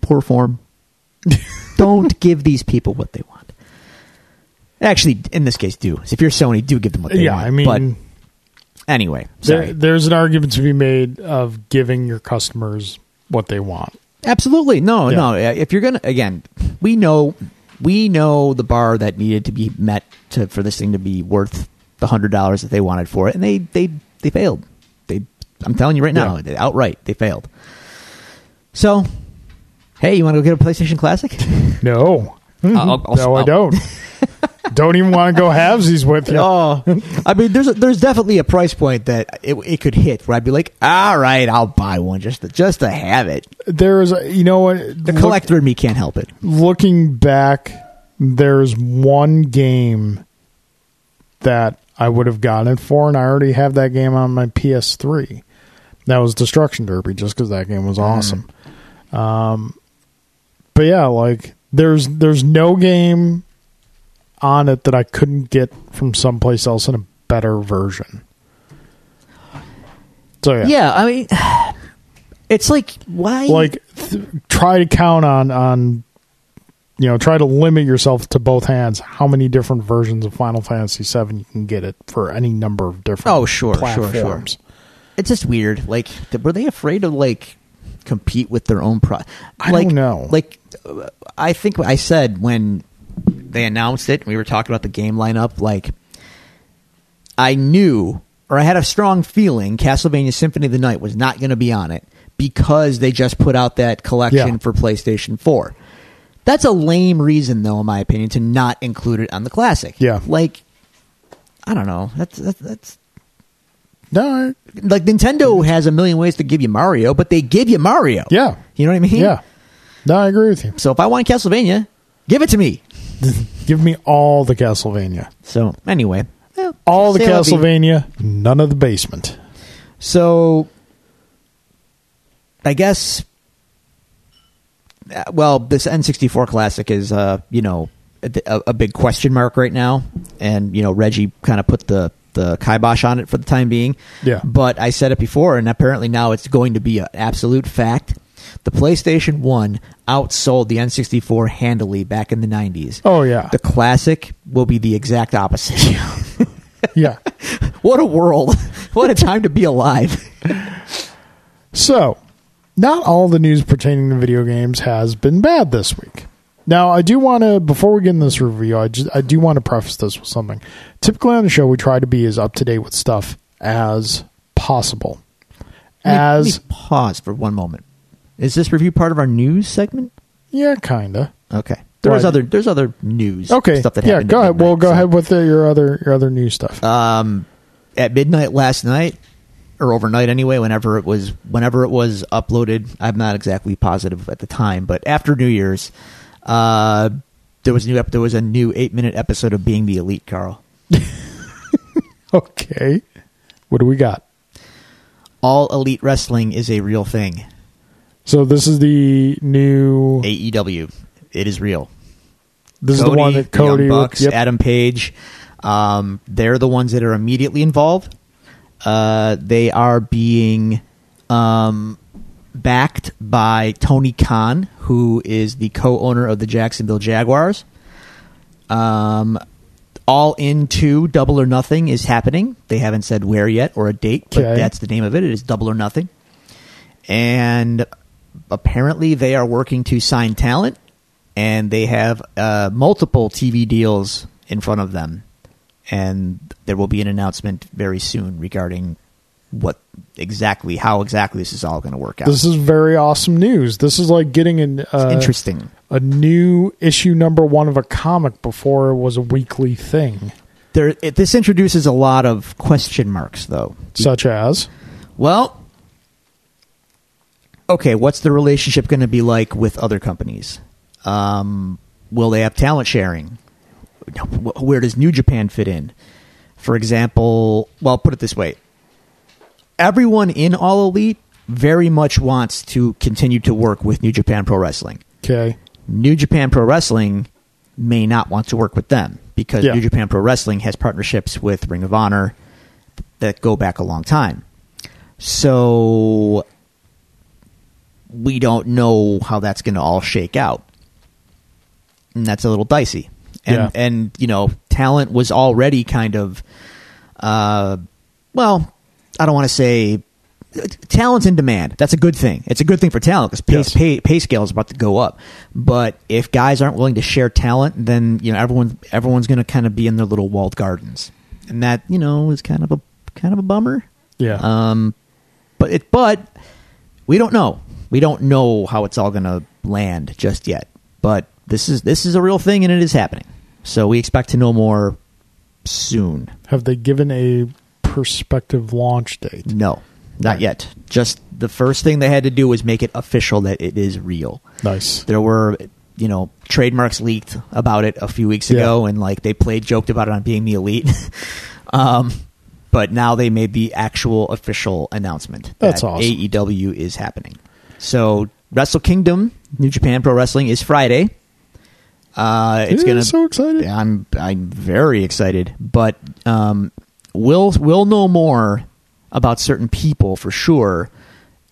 Poor form. Don't give these people what they want. Actually, in this case, do. If you're Sony, do give them what they yeah, want. I mean, but anyway, there, there's an argument to be made of giving your customers what they want. Absolutely. No, Yeah. no. If you're going to again, we know we know the bar that needed to be met to for this thing to be worth the $100 that they wanted for it and they they they failed. They I'm telling you right now, Yeah. they outright they failed. So, hey, you want to go get a PlayStation Classic? No, I'll- I'll- no, I I'll- don't. don't even want to go halvesies with you. Oh, I mean, there's a, there's definitely a price point that it, it could hit where I'd be like, all right, I'll buy one just to, just to have it. There's, a, you know what? The collector in me can't help it. looking back, there's one game that I would have gotten it for, and I already have that game on my PS3. That was Destruction Derby, just because that game was awesome. Um, but yeah, like there's there's no game on it that I couldn't get from someplace else in a better version. So yeah, Yeah, I mean, it's like why? like th- try to count on on you know try to limit yourself to both hands how many different versions of Final Fantasy VII you can get it for any number of different Oh, sure, sure, sure. it's just weird. Like, were they afraid of like compete with their own product. I like, don't know. Like, I think I said when they announced it, we were talking about the game lineup. Like, I knew, or I had a strong feeling, Castlevania Symphony of the Night was not going to be on it because they just put out that collection Yeah. for PlayStation Four. That's a lame reason, though, in my opinion, to not include it on the classic. Yeah. like. I don't know. That's that's, that's No, like Nintendo has a million ways to give you Mario, but they give you Mario. yeah, You know what I mean? yeah. No, I agree with you. So if I want Castlevania, give it to me. Give me all the Castlevania, So anyway, well, all the c'est la vie. Castlevania, none of the basement. So I guess, uh, well, this N64 classic is, uh, you know, a, a big question mark right now, and you know Reggie kind of put the the kibosh on it for the time being. Yeah. But I said it before, and apparently now it's going to be an absolute fact. The PlayStation One outsold the N64 handily back in the '90s. Oh yeah, The classic will be the exact opposite. yeah. what a world! What a time to be alive. So, not all the news pertaining to video games has been bad this week. Now, I do want to before we get in this review, I just I do want to preface this with something. Typically on the show, we try to be as up to date with stuff as possible. Let me- let me As pause for one moment. Is this review part of our news segment? yeah, kinda. Okay. There's Right. other there's other news Okay, stuff that yeah. Go ahead. Well, go so- ahead with the, your other your other news stuff. Um, at midnight last night, or overnight anyway, whenever it was whenever it was uploaded, I'm not exactly positive at the time, but after New Year's, uh, there was a new ep- there was a new eight minute episode of Being the Elite, Carl. okay, what do we got? All elite wrestling is a real thing. So this is the new. AEW, it is real. This is the one that the Young Cody. Bucks, yep. Adam Page, um, they're the ones that are immediately involved. Uh, they are being um, backed by Tony Khan, who is the co-owner of the Jacksonville Jaguars. Um, all into Double or Nothing is happening. They haven't said where yet or a date, but Okay. that's the name of it. It is Double or Nothing, and apparently they are working to sign talent and they have uh, multiple TV deals in front of them, and there will be an announcement very soon regarding what exactly, how exactly this is all going to work out. This is very awesome news. This is like getting an uh, Interesting. a new issue number one of a comic before it was a weekly thing, There, it, this introduces a lot of question marks, though. such as Well, okay, what's the relationship going to be like with other companies? Um, will they have talent sharing? Where does New Japan fit in? For example, well, put it this way everyone in All Elite very much wants to continue to work with New Japan Pro Wrestling. okay, New Japan Pro Wrestling may not want to work with them because Yeah. New Japan Pro Wrestling has partnerships with Ring of Honor that go back a long time. So we don't know how that's going to all shake out. And that's a little dicey. And Yeah. and you know, talent was already kind of uh well, I don't want to say talent's in demand. That's a good thing. It's a good thing for talent because pay, Yes. pay pay scale is about to go up. But if guys aren't willing to share talent, then you know everyone everyone's going to kind of be in their little walled gardens, and that you know is kind of a kind of a bummer. yeah, Um, but it but we don't know. We don't know how it's all going to land just yet. But this is this is a real thing and it is happening. So we expect to know more soon. have they given a prospective launch date? No, not yet. Just the first thing they had to do was make it official that it is real. Nice. There were, you know, trademarks leaked about it a few weeks ago, Yeah. and like they played joked about it on being the elite. Um, but now they made the actual official announcement That's that awesome. AEW is happening. So Wrestle Kingdom, New Japan Pro Wrestling is Friday. Uh, it's Yeah, gonna. so excited. I'm I'm very excited, but um, we'll we'll know more about certain people for sure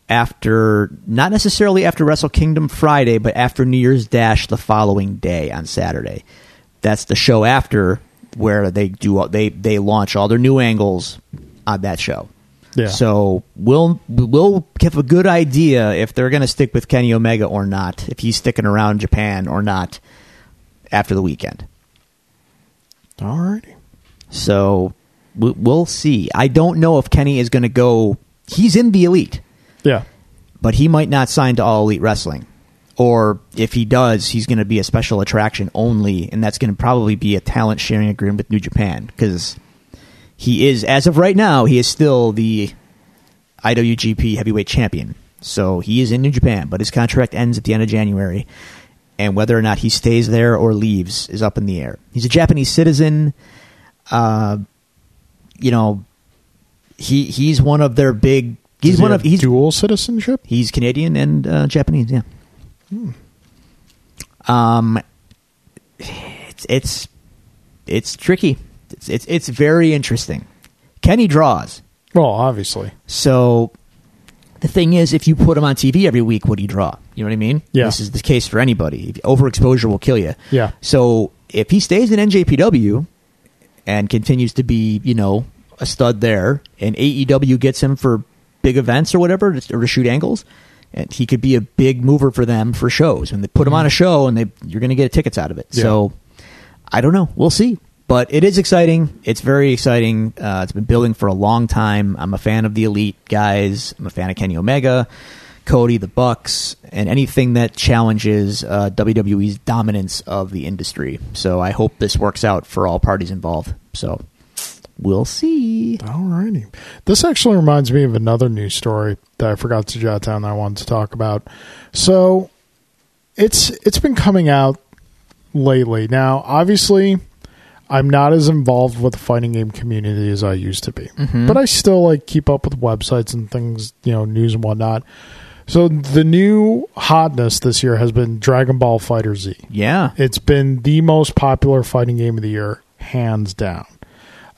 after not necessarily after Wrestle Kingdom Friday, but after New Year's Dash the following day on Saturday. That's the show after where they do all- they they launch all their new angles on that show. Yeah. So we'll we'll have a good idea if they're going to stick with Kenny Omega or not, if he's sticking around Japan or not after the weekend. Alrighty. So we'll see. I don't know if Kenny is going to go. He's in the elite, Yeah. but he might not sign to All Elite Wrestling. Or if he does, he's going to be a special attraction only, and that's going to probably be a talent sharing agreement with New Japan because he is, as of right now, he is still the IWGP Heavyweight Champion. So he is in New Japan, but his contract ends at the end of January, and whether or not he stays there or leaves is up in the air. He's a Japanese citizen. Uh, you know, he he's one of their big. He's Does he one have of he's dual citizenship. He's Canadian and uh, Japanese. Yeah. Um, it's it's it's tricky. It's it's it's very interesting. Kenny draws. Well, obviously. So the thing is, if you put him on TV every week, would he draw? You know what I mean? Yeah. This is the case for anybody. Overexposure will kill you. Yeah. So if he stays in NJPW and continues to be, you know, a stud there, and AEW gets him for big events or whatever, or to shoot angles, and he could be a big mover for them for shows. When they put him on a show, and they you're going to get tickets out of it. Yeah. So I don't know. We'll see. But it is exciting. It's very exciting. Uh, it's been building for a long time. I'm a fan of the elite guys. I'm a fan of Kenny Omega, Cody, the Bucks, and anything that challenges uh, WWE's dominance of the industry. So I hope this works out for all parties involved. So we'll see. Alrighty. This actually reminds me of another news story that I forgot to jot down that I wanted to talk about. So it's it's been coming out lately. Now, obviously, I'm not as involved with the fighting game community as I used to be. Mm-hmm. But I still like keep up with websites and things, you know, news and whatnot. So the new hotness this year has been Dragon Ball Fighter Z. Yeah. It's been the most popular fighting game of the year, hands down.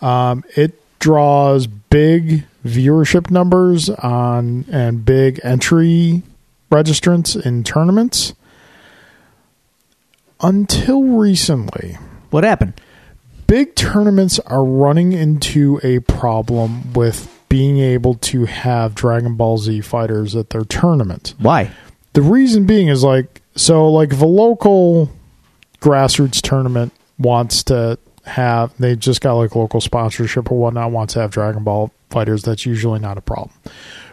Um, it draws big viewership numbers on and big entry registrants in tournaments. Until recently, What happened? big tournaments are running into a problem with being able to have Dragon Ball Z fighters at their tournament. Why? The reason being is like so like if a local grassroots tournament wants to have they just got like local sponsorship or whatnot wants to have Dragon Ball FighterZ, that's usually not a problem.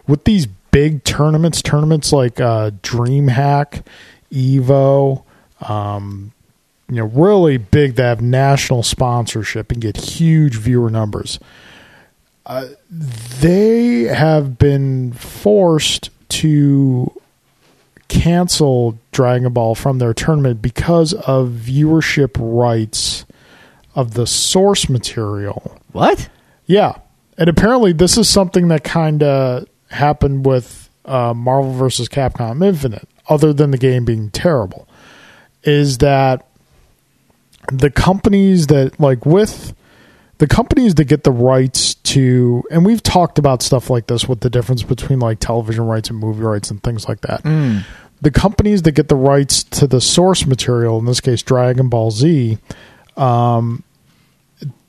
With these big tournaments, tournaments like uh DreamHack, Evo, um, you know, really big that have national sponsorship and get huge viewer numbers. Uh, they have been forced to cancel Dragon Ball from their tournament because of viewership rights of the source material. What? Yeah. And apparently this is something that kind of happened with uh, Marvel vs. Capcom Infinite, other than the game being terrible, is that the companies that, like, with the companies that get the rights to, and we've talked about stuff like this with the difference between, like, television rights and movie rights and things like that. The companies that get the rights to the source material, in this case, Dragon Ball Z, Um,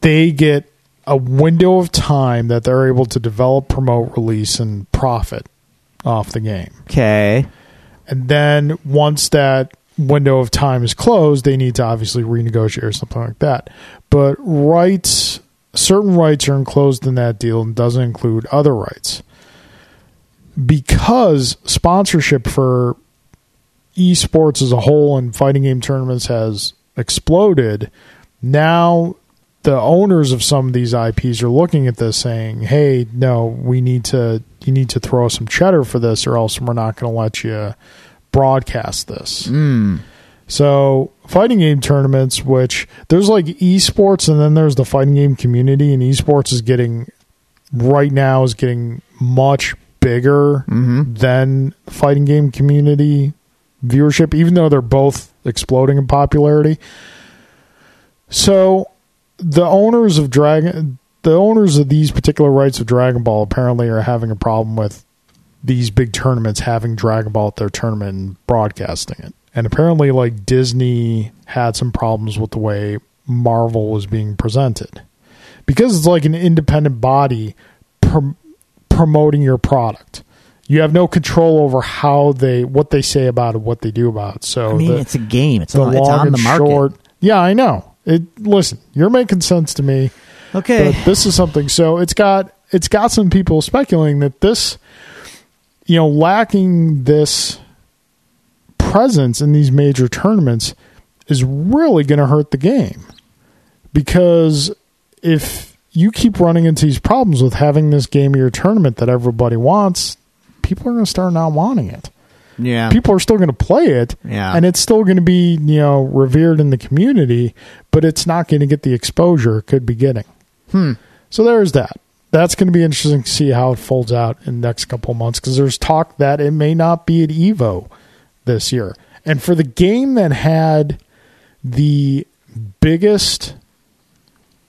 they get a window of time that they're able to develop, promote, release, and profit off the game. Okay. And then once that window of time is closed, they need to obviously renegotiate or something like that. But rights, certain rights are enclosed in that deal and doesn't include other rights. Because sponsorship for esports as a whole and fighting game tournaments has exploded, now the owners of some of these IPs are looking at this saying, "Hey, no, we need to you need to throw some cheddar for this or else we're not going to let you broadcast this." Mm. So, fighting game tournaments, which there's like esports and then there's the fighting game community, and esports is getting right now is getting much bigger Mm-hmm. than fighting game community viewership, even though they're both exploding in popularity. So, the owners of Dragon, the owners of these particular rights of Dragon Ball, apparently are having a problem with these big tournaments having Dragon Ball at their tournament and broadcasting it. And apparently, like Disney had some problems with the way Marvel was being presented because it's like an independent body prom- promoting your product. You have no control over how they, what they say about it, what they do about it. So I mean, the, it's a game. It's, the on, it's long on the and market. short. Yeah, I know. It. Listen, you're making sense to me. Okay. But this is something. So it's got it's got some people speculating that this, you know, lacking this presence in these major tournaments is really going to hurt the game because if you keep running into these problems with having this game of your tournament that everybody wants, people are going to start not wanting it yeah. people are still going to play it Yeah. and it's still going to be you know revered in the community but it's not going to get the exposure it could be getting Hmm. so there's that that's going to be interesting to see how it folds out in the next couple of months because there's talk that it may not be at evo this year and for the game that had the biggest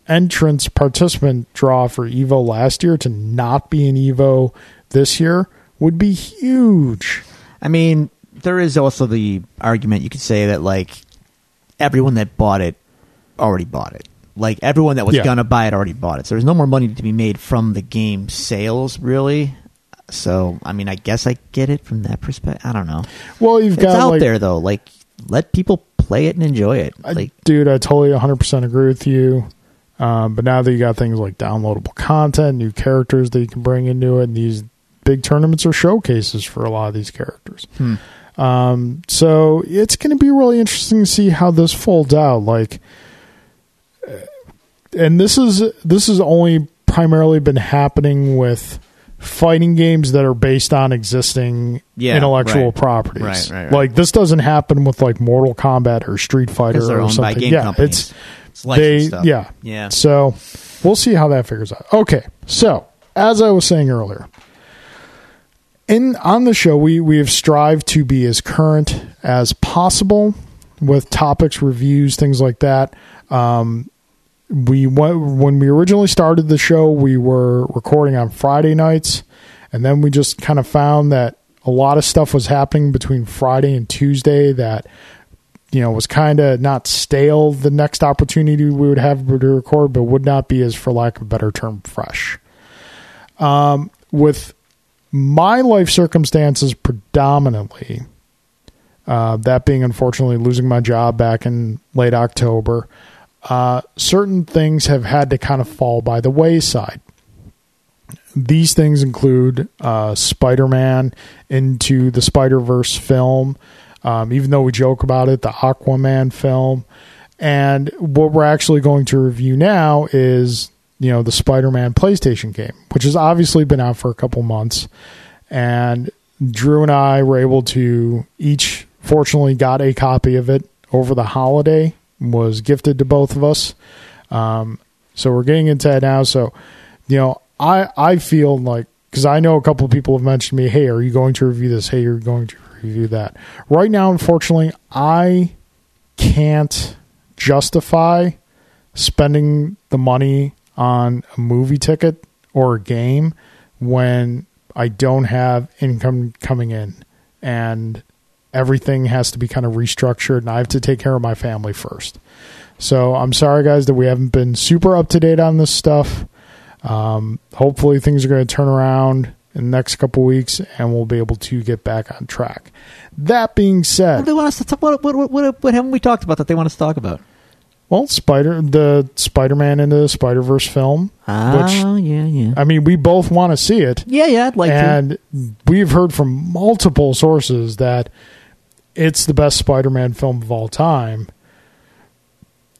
entrance participant draw for evo last year to not be an evo this year would be huge I mean, there is also the argument you could say that like everyone that bought it already bought it. Like everyone that was Yeah. gonna buy it already bought it. So there's no more money to be made from the game sales, really. So I mean, I guess I get it from that perspective. I don't know. Well, you've It's got out like, there though. Like let people play it and enjoy it. I- Like dude, I totally 100% agree with you. Um, but now that you got things like downloadable content, new characters that you can bring into it, and these big tournaments are showcases for a lot of these characters. hmm. Um, so it's going to be really interesting to see how this folds out. Like, uh, and this is this has only primarily been happening with fighting games that are based on existing Yeah, intellectual right. properties. Right, right, right. Like this doesn't happen with like Mortal Kombat or Street Fighter or something. yeah, companies. it's It's they stuff. yeah. Yeah. So we'll see how that figures out. Okay, so as I was saying earlier, in on the show we we have strived to be as current as possible with topics, reviews, things like that. Um, we when we originally started the show, we were recording on Friday nights, and then we just kind of found that a lot of stuff was happening between Friday and Tuesday that you know was kind of not stale. The next opportunity we would have to record, but would not be as, for lack of a better term, fresh. Um, with my life circumstances predominantly, uh, that being unfortunately losing my job back in late October, uh, certain things have had to kind of fall by the wayside. These things include uh, Spider Man into the Spider Verse film, um, even though we joke about it, the Aquaman film. And what we're actually going to review now is, you know, the Spider Man PlayStation game, which has obviously been out for a couple months. And Drew and I were able to each, fortunately, got a copy of it over the holiday, was gifted to both of us. Um, so we're getting into that now. So, you know, I I feel like because I know a couple of people have mentioned me, hey, are you going to review this? Hey, you're going to review that. Right now, unfortunately, I can't justify spending the money on a movie ticket or a game when I don't have income coming in and everything has to be kind of restructured and I have to take care of my family first. So I'm sorry, guys, that we haven't been super up to date on this stuff. Um, hopefully, things are going to turn around in the next couple weeks and we'll be able to get back on track. That being What said, do they want us to talk? What, what, what, what, what haven't we talked about that they want us to talk about? Well, Spider the Spider Man into the Spider Verse film. Oh, yeah, yeah. I mean, we both want to see it. yeah, yeah, I'd like to. and we've heard from multiple sources that it's the best Spider-Man film of all time.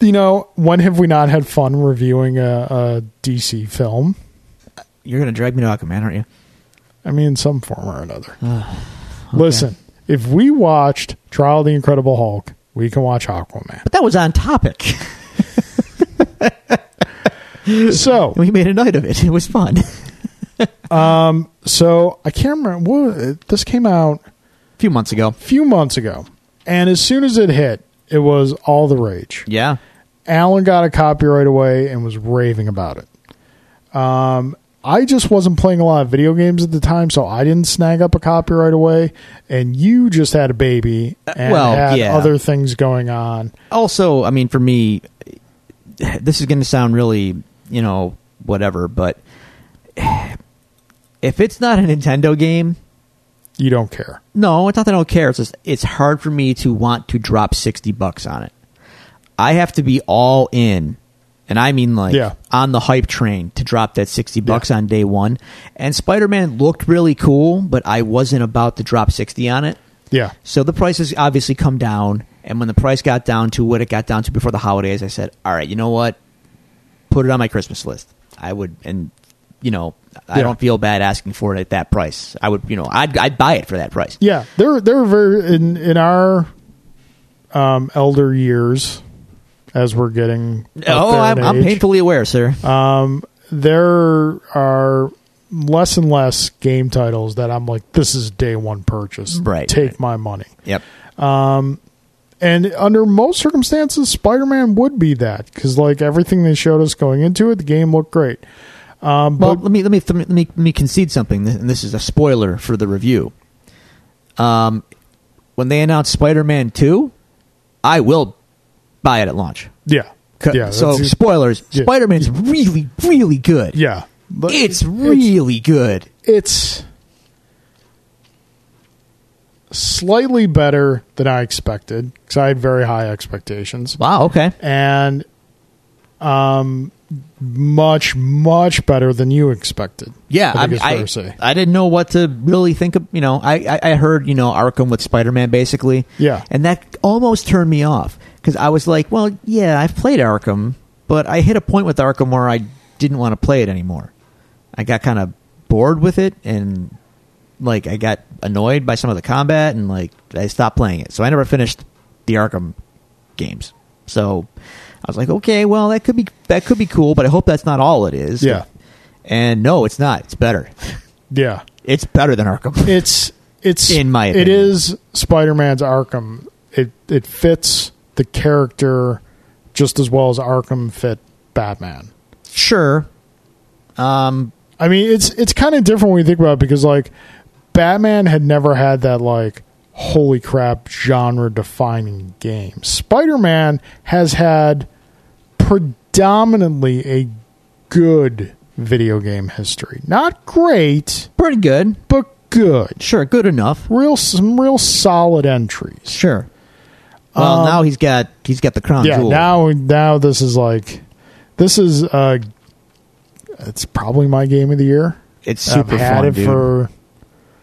You know, when have we not had fun reviewing a, a DC film? You're going to drag me to Aquaman, aren't you? I mean, in some form or another. Listen, if we watched Trial of the Incredible Hulk we can watch Aquaman. But that was on topic. so, we made a night of it. It was fun. so I can't remember. What, this came out a few months ago. a few months ago, and as soon as it hit, it was all the rage. Yeah. Alan got a copy right away and was raving about it. Um, I just wasn't playing a lot of video games at the time, so I didn't snag up a copy right away. And you just had a baby uh, and well, had yeah. other things going on. Also, I mean, for me, this is going to sound really, you know, whatever, but if it's not a Nintendo game, You don't care. no, it's not that I don't care. It's just it's hard for me to want to drop sixty bucks on it. I have to be all in, and I mean like Yeah. on the hype train to drop that sixty bucks on day one. And Spider Man looked really cool, but I wasn't about to drop sixty on it. Yeah. So the price has obviously come down, and when the price got down to what it got down to before the holidays, I said, "All right, you know what? Put it on my Christmas list." I would, and you know, I Yeah. don't feel bad asking for it at that price. I would, you know, I'd I'd buy it for that price. Yeah, they're they're very in in our um, elder years, as we're getting. Oh, I'm, I'm painfully aware, sir. There are less and less game titles that I'm like, this is day one purchase. Right, take right. my money. yep. And under most circumstances, Spider Man would be that because like everything they showed us going into it, the game looked great. Um, Well, but let me let me let me let me concede something, and this is a spoiler for the review. Um, when they announced Spider-Man Two, I will buy it at launch. yeah, yeah. so that's- spoilers. yeah. Spider-Man's really really good. yeah, but it's really good. it's slightly better than I expected because I had very high expectations, Wow. Okay. and um, much much better than you expected. Yeah, I think I, it's fair I, to say. I didn't know what to really think of. You know, I, I, I heard you know Arkham with Spider Man basically. Yeah. and that almost turned me off because I was like, well, yeah, I've played Arkham, but I hit a point with Arkham where I didn't want to play it anymore. I got kind of bored with it, and like I got annoyed by some of the combat, and like I stopped playing it. So I never finished the Arkham games. So I was like, okay, well, that could be that could be cool, but I hope that's not all it is. Yeah. And no, it's not. It's better. Yeah, It's better than Arkham. it's it's In my it opinion. is Spider-Man's Arkham. It it fits the character just as well as Arkham fit Batman. sure. Um, I mean, it's it's kind of different when you think about it because like Batman had never had that like holy crap genre defining game. Spider-Man has had predominantly a good video game history. Not great, pretty good. but good. Sure, good enough. Real some real solid entries. Sure. Well, now he's got he's got the crown Um, yeah, jewel. now now this is like this is uh it's probably my game of the year. it's super I've had fun, it dude. for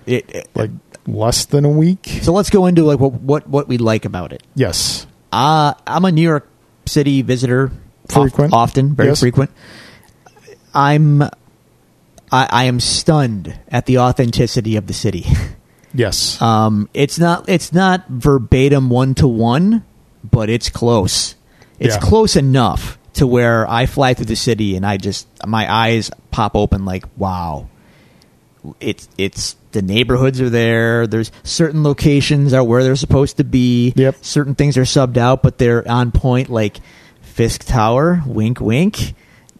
It- it- like less than a week. so let's go into like what what what we like about it. Yes. Uh, I'm a New York City visitor, Frequent. often, very Yes. frequent. I'm, I, I am stunned at the authenticity of the city. Yes. Um, it's not it's not verbatim one to one, but it's close. It's Yeah. close enough to where I fly through the city and I just my eyes pop open like wow. It's it's the neighborhoods are there. There's certain locations are where they're supposed to be. Yep. Certain things are subbed out, but they're on point. Like Fisk Tower, wink, wink.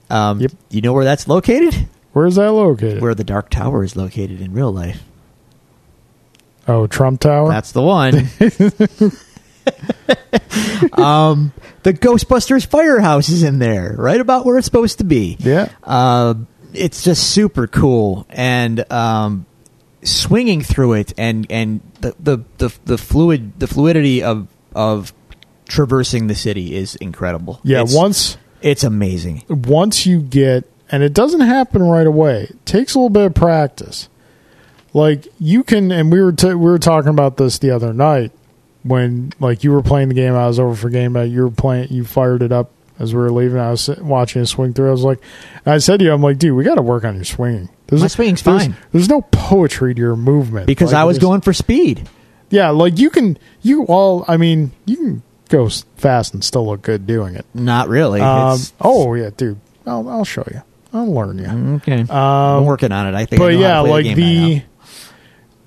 Um, Yep. You know where that's located? Where's that located? Where the Dark Tower is located in real life. Oh, Trump Tower. That's the one. um, the Ghostbusters firehouse is in there, right about where it's supposed to be. yeah. Uh, it's just super cool, and um, swinging through it, and and the, the the the fluid the fluidity of of traversing the city is incredible. Yeah, It's- once it's amazing. once you get and it doesn't happen right away. It takes a little bit of practice. Like you can and we were t- we were talking about this the other night when like you were playing the game I was over for game night you were playing you fired it up as we were leaving I was watching it swing through I was like I said to you I'm like dude we got to work on your swinging. There's My swinging's there's- fine. There's no poetry to your movement Because Like, I was going for speed. Yeah, like you can you all I mean, you can go fast and still look good doing it. Not really. Um, oh yeah, dude. I'll I'll show you. I'll learn you. okay. I'm working on it. I think. I but to yeah, play like game the.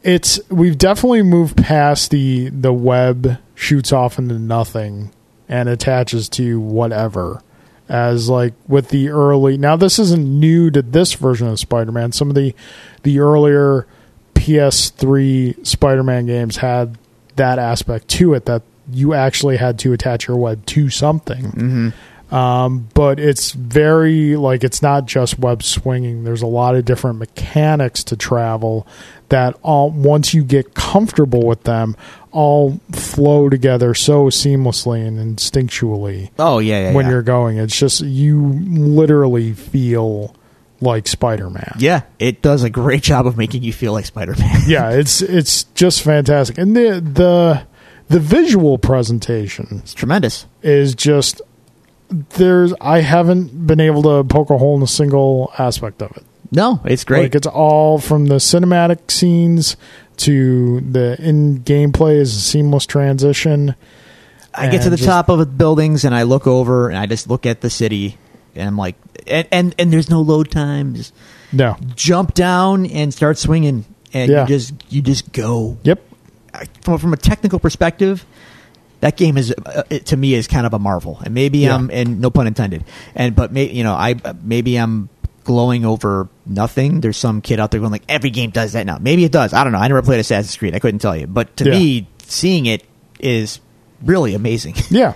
It's we've definitely moved past the the web shoots off into nothing and attaches to whatever. As like with the early now, this isn't new to this version of Spider-Man. Some of the the earlier PS3 Spider-Man games had that aspect to it that you actually had to attach your web to something Mm-hmm. um, but it's very like it's not just web swinging. There's a lot of different mechanics to travel that all once you get comfortable with them, all flow together so seamlessly and instinctually Oh yeah, yeah. when yeah. you're going. It's just you literally feel like Spider-Man. Yeah, it does a great job of making you feel like Spider-Man. yeah, it's it's just fantastic, and the the the visual presentation it's tremendous. is just there's I haven't been able to poke a hole in a single aspect of it. No, it's great. Like it's all from the cinematic scenes to the in gameplay is a seamless transition. I get to the just- top of the buildings and I look over and I just look at the city and I'm like, and and, and there's no load time. Just No. jump down and start swinging, and Yeah. you just you just go. Yep. I- From from a technical perspective, that game is uh, to me is kind of a marvel. And maybe Yeah. I'm and no pun intended. And but may, you know I maybe I'm glowing over nothing. There's some kid out there going like every game does that now. Maybe it does. I don't know. I never played Assassin's Creed. I couldn't tell you. But to Yeah. me, seeing it is really amazing. Yeah.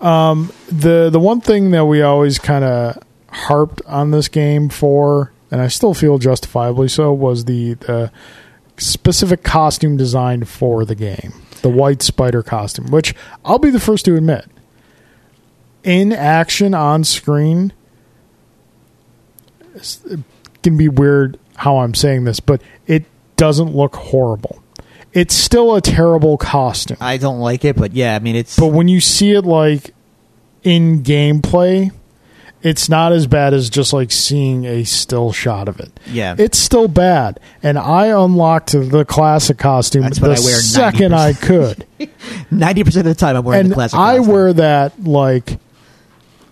Um, the the one thing that we always kind of harped on this game for, and I still feel justifiably so, was the the specific costume design for the game, the white spider costume. Which I'll be the first to admit, in action on screen, it can be weird how I'm saying this, but it doesn't look horrible. It's still a terrible costume. I don't like it, but yeah, I mean it's But when you see it like in gameplay, it's not as bad as just like seeing a still shot of it. yeah. It's still bad. And I unlocked the classic costume That's the I wear second I could. Ninety percent of the time, I'm wearing and the classic. I costume. wear that like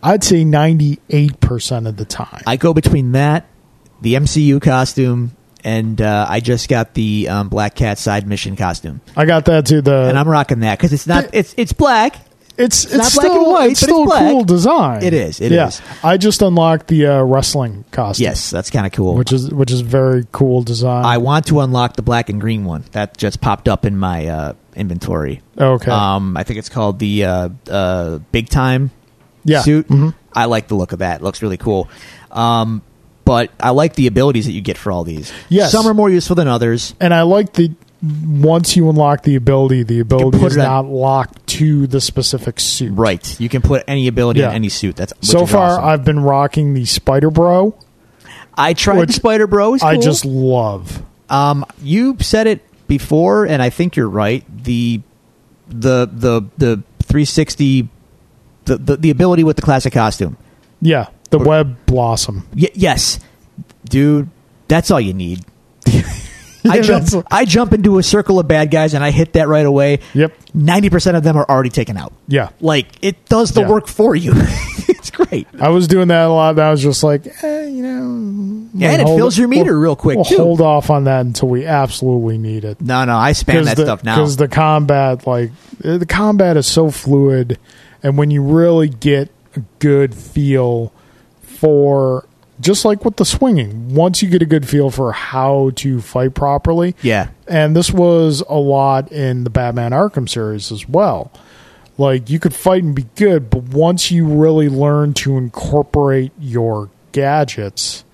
I'd say 98% of the time. I go between that, the MCU costume, and uh, I just got the um, Black Cat side mission costume, I got that too the and I'm rocking that because it's not it's it's black. it's it's, not still black and white, it's still it's cool design. It is, it yeah. is. I just unlocked the uh, wrestling costume. Yes, that's kind of cool. Which is which is very cool design. I want to unlock the black and green one that just popped up in my uh, inventory. okay. Um, I think it's called the uh, uh, Big Time yeah. suit. Mhm. I like the look of that. It looks really cool. Um, but I like the abilities that you get for all these. Yes. Some are more useful than others. And I like the once you unlock the ability, the ability is it on- not locked to the specific suit. Right. You can put any ability Yeah. in any suit. That's So far, awesome. I've been rocking the Spider Bro. I tried Spider Bro. It's I just love. um, you said it before, and I think you're right. The the the the 360 the the, the ability with the classic costume. Yeah, the Web Blossom. Y- yes, dude, that's all you need. I jump, I jump into a circle of bad guys and I hit that right away. Yep. Ninety percent of them are already taken out. Yeah, Like it does the Yeah. work for you. it's great. I was doing that a lot. And I was just like, eh, you know, Yeah, and it fills your meter we'll- real quick, We'll too. hold off on that until we absolutely need it. No, no, I spam that the, stuff now. because the combat like the combat is so fluid and when you really get a good feel for just like with the swinging once you get a good feel for how to fight properly yeah, and this was a lot in the batman arkham series as well like you could fight and be good but once you really learn to incorporate your gadgets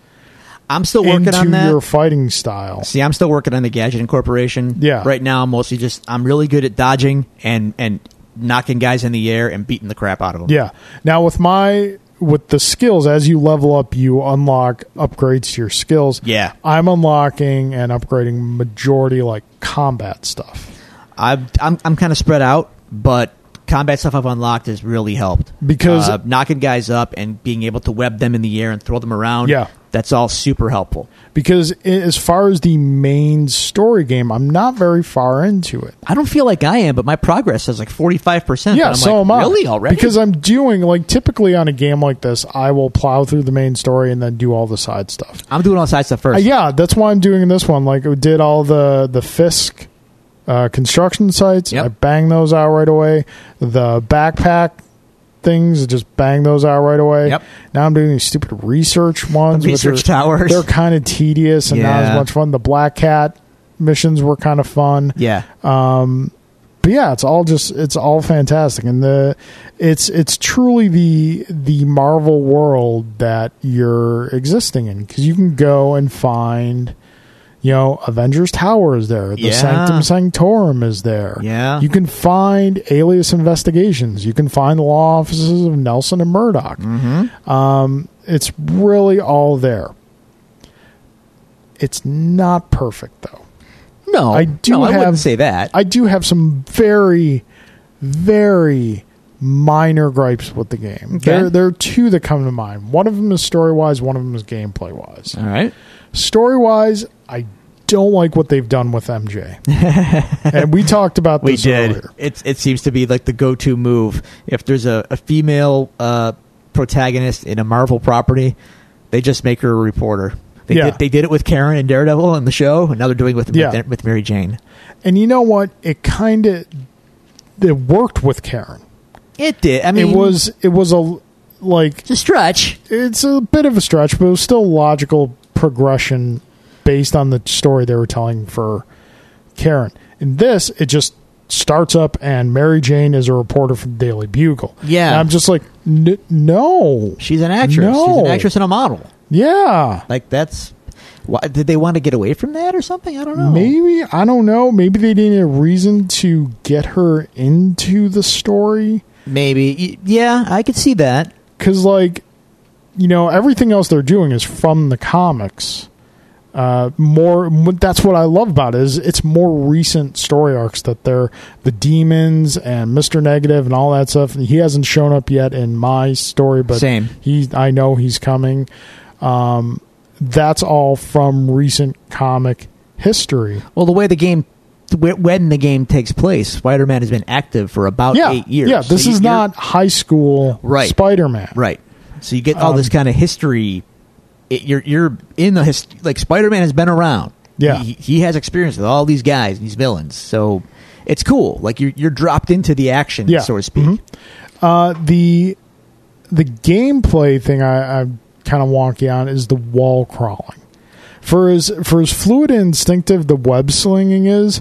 I'm still working into on that. your fighting style See, I'm still working on the gadget incorporation. Yeah. Right now, I'm mostly just I'm really good at dodging and and knocking guys in the air and beating the crap out of them. Yeah. Now with my with the skills as you level up, you unlock upgrades to your skills. Yeah. I'm unlocking and upgrading majority like combat stuff I've, I'm I'm kind of spread out, but combat stuff I've unlocked has really helped Because- uh, knocking guys up and being able to web them in the air and throw them around. Yeah. That's all super helpful. because as far as the main story game, I'm not very far into it. I don't feel like I am, but my progress is like 45%. Yeah, I'm so like, am I. Really already? Because I'm doing like typically on a game like this, I will plow through the main story and then do all the side stuff. I'm doing all the side stuff Uh, first. yeah, that's why I'm doing this one. Like, I did all the the Fisk uh, construction sites. Yep. I banged those out right away. The backpack things, just bang those out right away. Yep. Now I'm doing these stupid research ones. The research are- towers. They're kind of tedious and not as much fun. The Black Cat missions were kind of fun Yeah. Um, but yeah, it's all just it's all fantastic, and the it's it's truly the the Marvel world that you're existing in because you can go and find, you know, Avengers Tower is there, the Yeah. Sanctum Sanctorum is there. Yeah. you can find Alias Investigations. You can find the law offices of Nelson and Murdock. Mm-hmm. Um, it's really all there. It's not perfect though. No, I do no, I have- wouldn't say that. I do have some very, very minor gripes with the game. Okay. There, there are two that come to mind. One of them is story wise. One of them is gameplay wise. all right. Story wise, I don't like what they've done with MJ, and we talked about We this did. earlier. It's it seems to be like the go-to move. If there's a, a female uh, protagonist in a Marvel property, they just make her a reporter. They Yeah. did they did it with Karen and Daredevil in the show, and now they're doing it with Yeah. with, with Mary Jane. And you know what? It kind of it worked with Karen. It did. I mean, it was it was a like it's a stretch. it's a bit of a stretch, but it was still logical progression based on the story they were telling for Karen. In this, it just starts up and Mary Jane is a reporter for the Daily Bugle. Yeah. And I'm just like, N- no, She's an actress. No. She's an actress and a model. yeah, Like that's. Why, did they want to get away from that or something? I don't know. maybe I don't know. Maybe they needed a reason to get her into the story. Maybe. Yeah, I could see that. because like you know everything else they're doing is from the comics uh more that's what i love about it is it's more recent story arcs that they're the demons and mr negative and all that stuff he hasn't shown up yet in my story but Same. he i know he's coming um that's all from recent comic history Well, the way the game, when the game takes place, Spider-Man has been active for about yeah eight years. yeah this you- is not high school Right. spider-man right. So you get all Um, this kind of history. It, you're you're in the his, like Spider-Man has been around. Yeah. he, he has experience with all these guys, these villains. So it's cool. Like you're you're dropped into the action, Yeah. so to speak. Mhm. Uh, the the gameplay thing I, I'm kind of wonky on is the wall crawling. For as for as fluid and instinctive the web slinging is,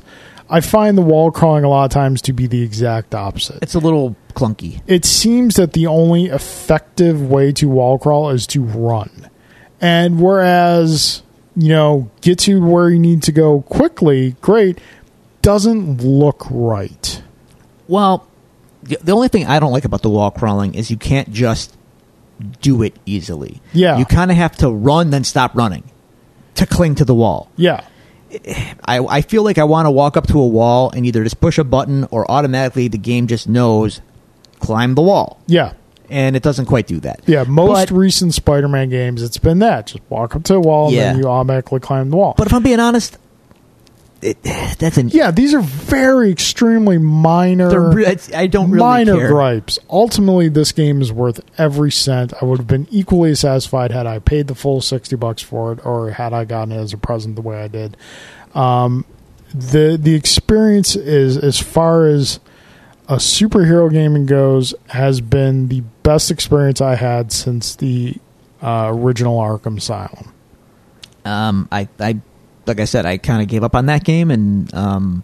I find the wall crawling a lot of times to be the exact opposite. It's a little clunky. It seems that the only effective way to wall crawl is to run, and whereas you know get to where you need to go quickly, great, doesn't look right. Well, the, only thing I don't like about the wall crawling is you can't just do it easily. Yeah. you kind of have to run then stop running to cling to the wall. Yeah, I, I feel like I want to walk up to a wall and either just push a button or automatically the game just knows climb the wall, yeah. and it doesn't quite do that. Yeah, most But- recent Spider-Man games, it's been that. Just walk up to a wall and then you automatically climb the wall. But if I'm being honest, it, that's an yeah, these are very extremely minor, re- I don't really minor care. gripes. Ultimately, this game is worth every cent. I would have been equally satisfied had I paid the full sixty bucks for it, or had I gotten it as a present the way I did. Um, the The experience is, as far as a superhero gaming goes, has been the best experience I had since the uh, original Arkham Asylum. Um, I, I, like I said, I kind of gave up on that game, and um,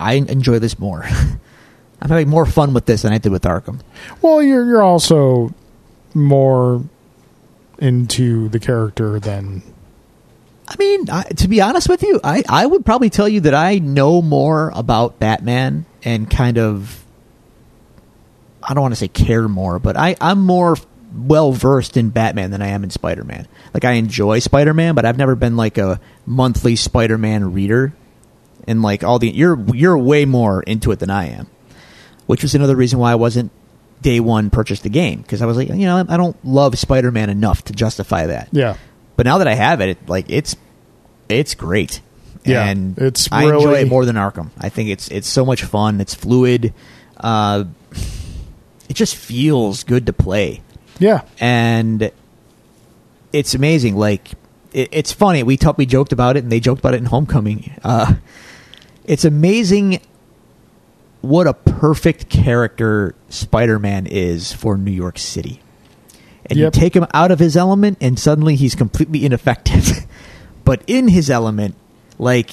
I enjoy this more. I'm having more fun with this than I did with Arkham. Well, you're you're also more into the character than I mean, I, to be honest with you, I, I would probably tell you that I know more about Batman and kind of, I don't want to say care more, but I, I'm more well versed in Batman than I am in Spider Man. Like, I enjoy Spider Man, but I've never been like a monthly Spider Man reader. And like all the, you're, you're way more into it than I am, which was another reason why I wasn't day one purchase the game because I was like, you know, I don't love Spider Man enough to justify that yeah. But now that I have it, it like it's it's great. Yeah, and it's I enjoy it more than Arkham. I think it's it's so much fun. It's fluid. Uh, it just feels good to play Yeah. and it's amazing. Like it, it's funny. We talked, we joked about it, and they joked about it in Homecoming. Uh, it's amazing what a perfect character Spider-Man is for New York City. And Yep. you take him out of his element, and suddenly he's completely ineffective. but in his element, like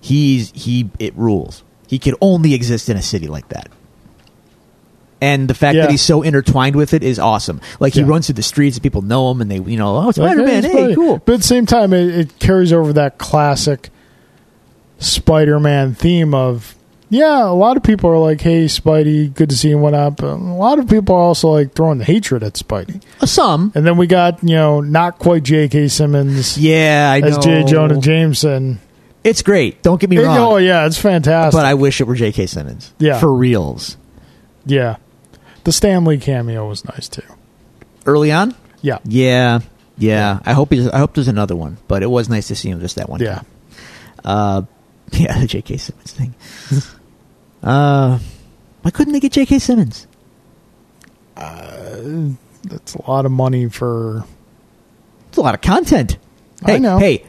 he's he it rules. He could only exist in a city like that and the fact Yeah. that he's so intertwined with it is awesome. Like he Yeah. runs through the streets and people know him, and they, you know, oh, Spider Man, hey, funny. cool. But at the same time, it, it carries over that classic Spider-Man theme of, yeah, a lot of people are like, "Hey, Spidey, good to see you." What up? A lot of people are also like throwing the hatred at Spidey. Uh, Some, And then we got you know not quite J.K. Simmons yeah, I as know. J. Jonah Jameson. It's great. Don't get me It- wrong, oh yeah, it's fantastic. but I wish it were J.K. Simmons. Yeah. for reals. yeah, the Stan Lee cameo was nice too. Early on, Yeah, yeah, yeah. I hope he's, I hope there's another one, but it was nice to see him just that one. yeah. time. Uh, yeah, the J.K. Simmons thing. uh, why couldn't they get J.K. Simmons? That's a lot of money for. It's a lot of content. I Hey, know. Hey,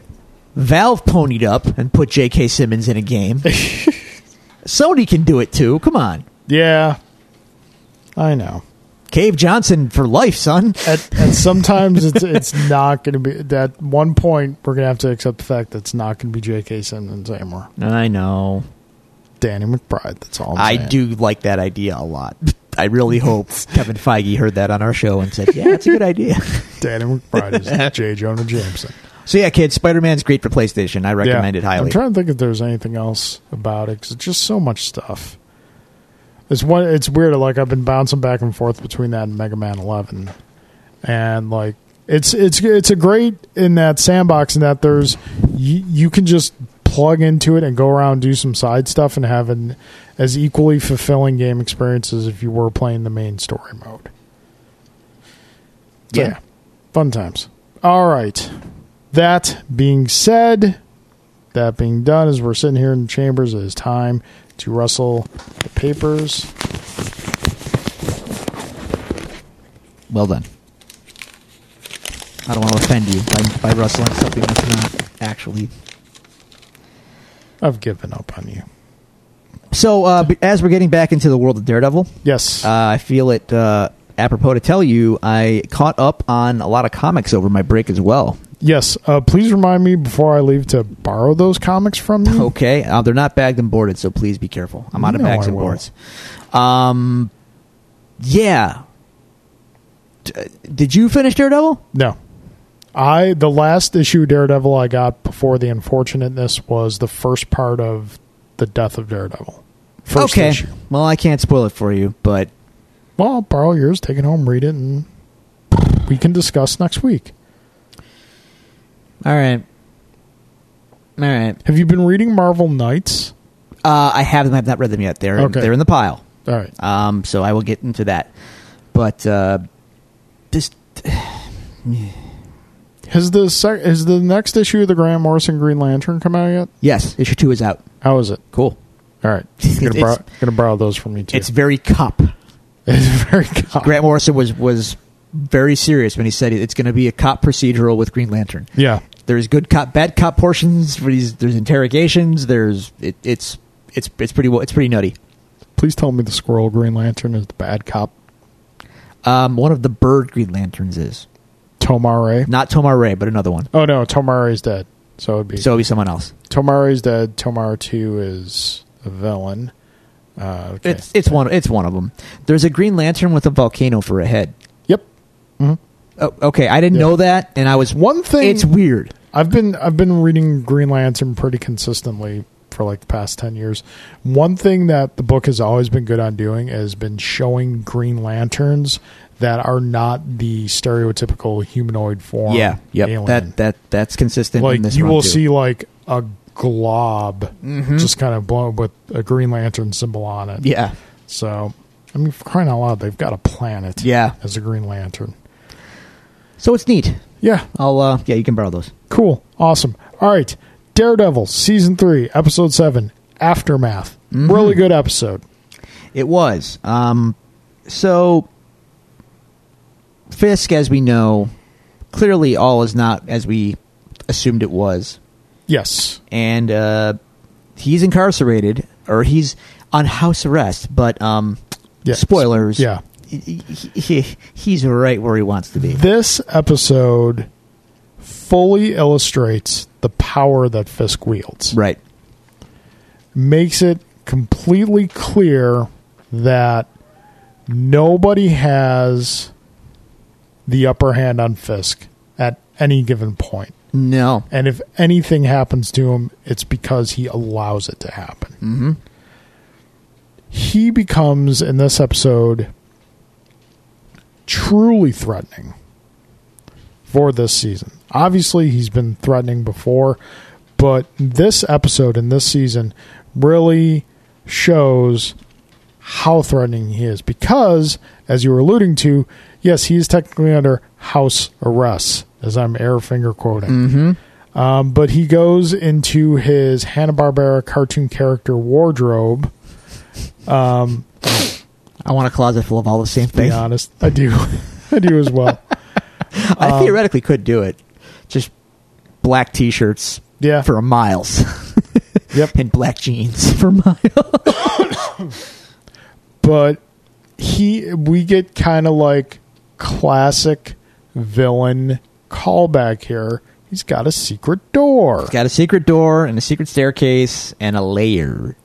Valve ponied up and put J.K. Simmons in a game. Sony can do it too. Come on, Yeah, I know. Cave Johnson for life, son. At, and sometimes it's it's not going to be. At one point, we're going to have to accept the fact that it's not going to be J.K. Simmons anymore. I know. Danny McBride. That's all. I saying. do like that idea a lot. I really hope Kevin Feige heard that on our show and said, "Yeah, it's a good idea." Danny McBride is J. Jonah Jameson. so yeah, kids, Spider Man's great for PlayStation. I recommend Yeah. it highly. I'm trying to think if there's anything else about it because it's just so much stuff. It's one. It's weird. Like I've been bouncing back and forth between that and Mega Man 11, and like it's it's it's a great in that sandbox in that there's you, you can just plug into it and go around and do some side stuff and have an as equally fulfilling game experience as if you were playing the main story mode. So, Yeah. yeah, fun times. All right. That being said, that being done, as we're sitting here in the chambers, it is time to rustle the papers. Well done. I don't want to offend you by, by rustling something that's not actually. I've given up on you. So, uh, as we're getting back into the world of Daredevil, Yes. uh, I feel it uh, apropos to tell you I caught up on a lot of comics over my break as well. Yes. Uh, please remind me before I leave to borrow those comics from you. Okay, uh, they're not bagged and boarded, so please be careful. I'm out of No, bags and boards. Um, yeah. D- did you finish Daredevil? No. I the last issue of Daredevil I got before the unfortunateness was the first part of the death of Daredevil. First okay. issue. Well, I can't spoil it for you, but Well, I'll borrow yours, take it home, read it, and we can discuss next week. All right. All right. Have you been reading Marvel Knights? Uh, I have them. I have not read them yet. They're Okay. they're in the pile. All right. Um, so I will get into that. But uh, this Has the sec- has the next issue of the Grant Morrison Green Lantern come out yet? yes, issue two is out. How is it? Cool. All right. Gonna, It's- borrow, gonna borrow those from you too. It's very cup. It's very. Grant Morrison was was very serious when he said it's going to be a cop procedural with Green Lantern. Yeah. There's good cop, bad cop portions. For these, there's interrogations. There's it, it's it's it's pretty it's pretty nutty. Please tell me the Squirrel Green Lantern is the bad cop. Um, one of the bird Green Lanterns is Tomar-Re. not Tomar-Re, but another one. Oh no, Tomar-Re is dead. So it'd be So it'll be someone else. Tomar-Re is dead. Tomar-Tu is a villain. Uh, okay. It's it's one it's one of them. There's a Green Lantern with a volcano for a head. Mhm. Oh, okay, I didn't Yeah. know that, and I was One thing It's weird. I've been I've been reading Green Lantern pretty consistently for like the past 10 years. One thing that the book has always been good on doing has been showing Green Lanterns that are not the stereotypical humanoid form. Yeah, yep. alien. That that that's consistent. like in this you will too. see like a glob Mhm. just kind of blown with a Green Lantern symbol on it. Yeah, So, I mean, for crying out loud, they've got a planet yeah. as a Green Lantern. So it's neat. Yeah, I'll uh, yeah, you can borrow those. cool, awesome. All right, Daredevil season three, episode seven, Aftermath. Really good episode. It was. Um, so, Fisk, as we know, clearly all is not as we assumed it was. Yes, And uh, he's incarcerated, or he's on house arrest, but um, Yeah. spoilers. Yeah. He, he- he- he's right where he wants to be. this episode fully illustrates the power that Fisk wields. Right. makes it completely clear that nobody has the upper hand on Fisk at any given point. No. And if anything happens to him, it's because he allows it to happen. Mm-hmm. He becomes, in this episode, truly threatening for this season. Obviously, he's been threatening before, but this episode in this season really shows how threatening he is because, as you were alluding to, yes, he is technically under house arrest, as I'm air finger quoting. Mm-hmm. Um, but he goes into his Hanna Barbera cartoon character wardrobe. Um, I want a closet full of all the same to be honest, I do, I do as well. I Um, theoretically could do it. Just black t-shirts Yeah, for miles yep. and black jeans for miles. But he, we get kind of like classic villain callback here. He's got a secret door, He's got a secret door and a secret staircase and a layer.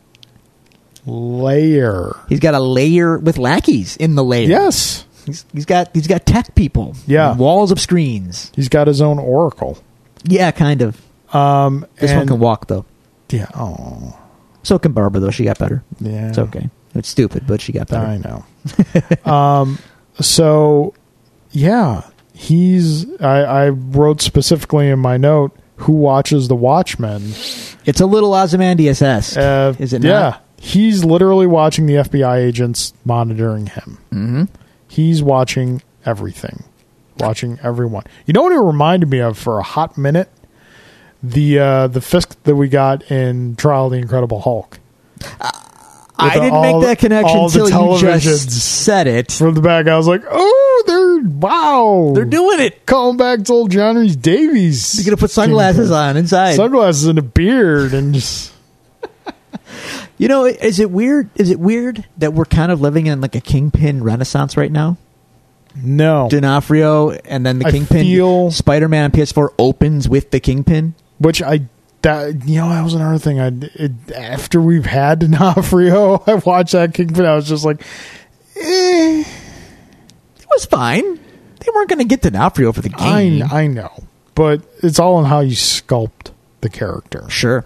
Layer. He's got a layer with lackeys in the layer. Yes, He's, he's got he's got tech people. Yeah. Walls of screens. he's got his own oracle. Yeah, kind of. Um, This and- one can walk though. Yeah. Oh, So can Barbara though. She got better. yeah. It's okay. It's stupid, but she got better. I know. um, so yeah, he's. I, I wrote specifically in my note who watches the Watchmen. It's a little Ozymandias esque. Uh, Is it Yeah, not? He's literally watching the FBI agents monitoring him. mm-hmm. He's watching everything, watching everyone. You know what it reminded me of for a hot minute? The uh, the Fisk that we got in Trial of the Incredible Hulk. I didn't all- make that connection until you just said it. From the back, I was like, "Oh, they're wow, They're doing it. calling back to old John Rhys Davies. You're gonna put sunglasses on inside. sunglasses and a beard, and just You know, is it weird? Is it weird that we're kind of living in like a kingpin renaissance right now? no. D'Onofrio and then the I kingpin. feel- Spider-Man on PS4 opens with the kingpin. Which I that you know that was another thing. I it, after we've had D'Onofrio, I watched that Kingpin. I was just like, eh. It was fine. They weren't going to get D'Onofrio for the I game. I know, but it's all in how you sculpt the character. Sure.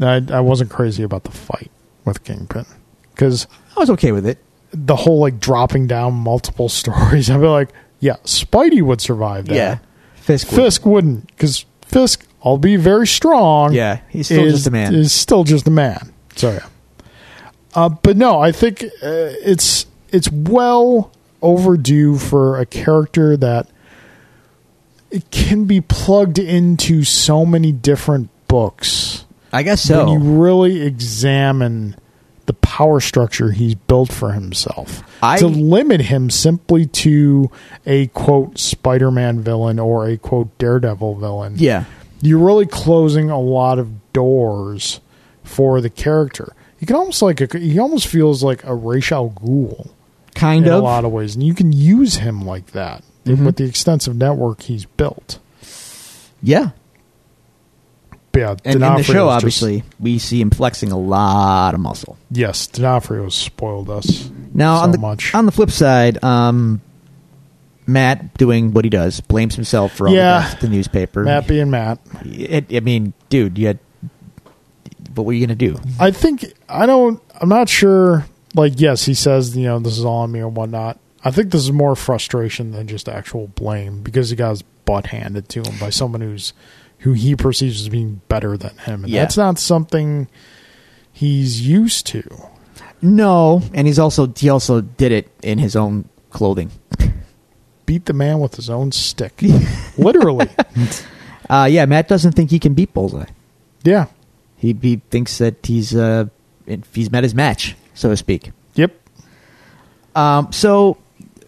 I I wasn't crazy about the fight with Kingpin because I was okay with it. the whole like dropping down multiple stories. I'd be like, yeah, Spidey would survive that. Yeah. Fisk. Fisk wouldn't because Fisk, albeit very strong, Yeah, he's still is, just a man. Is still just a man. So yeah. Uh, but no, I think uh, it's it's well overdue for a character that it can be plugged into so many different books I guess so. when you really examine the power structure he's built for himself. I- to limit him simply to a quote Spider-Man villain or a quote Daredevil villain, yeah. you're really closing a lot of doors for the character. You can almost like a, he almost feels like a Ra's Ghul, Kind in of. a lot of ways, and you can use him like that Mhm. with the extensive network he's built. Yeah. Yeah, And in the show, just- obviously, we see him flexing a lot of muscle. yes, D'Onofrio spoiled us. Now, so on the much. on the flip side, um, Matt doing what he does blames himself for all Yeah. the the newspaper. Matt being Matt. It, I mean, dude, you had. What were you gonna do? I think I don't. I'm not sure. Like, yes, he says you know this is all on me and whatnot. I think this is more frustration than just actual blame because he got his butt handed to him by someone who's who he perceives as being better than him, and Yeah. that's not something he's used to. No, and he's also he also did it in his own clothing. beat the man with his own stick. Literally. Uh, yeah, Matt doesn't think he can beat Bullseye. Yeah. He he thinks that he's uh he's met his match, so to speak. Yep. Um, so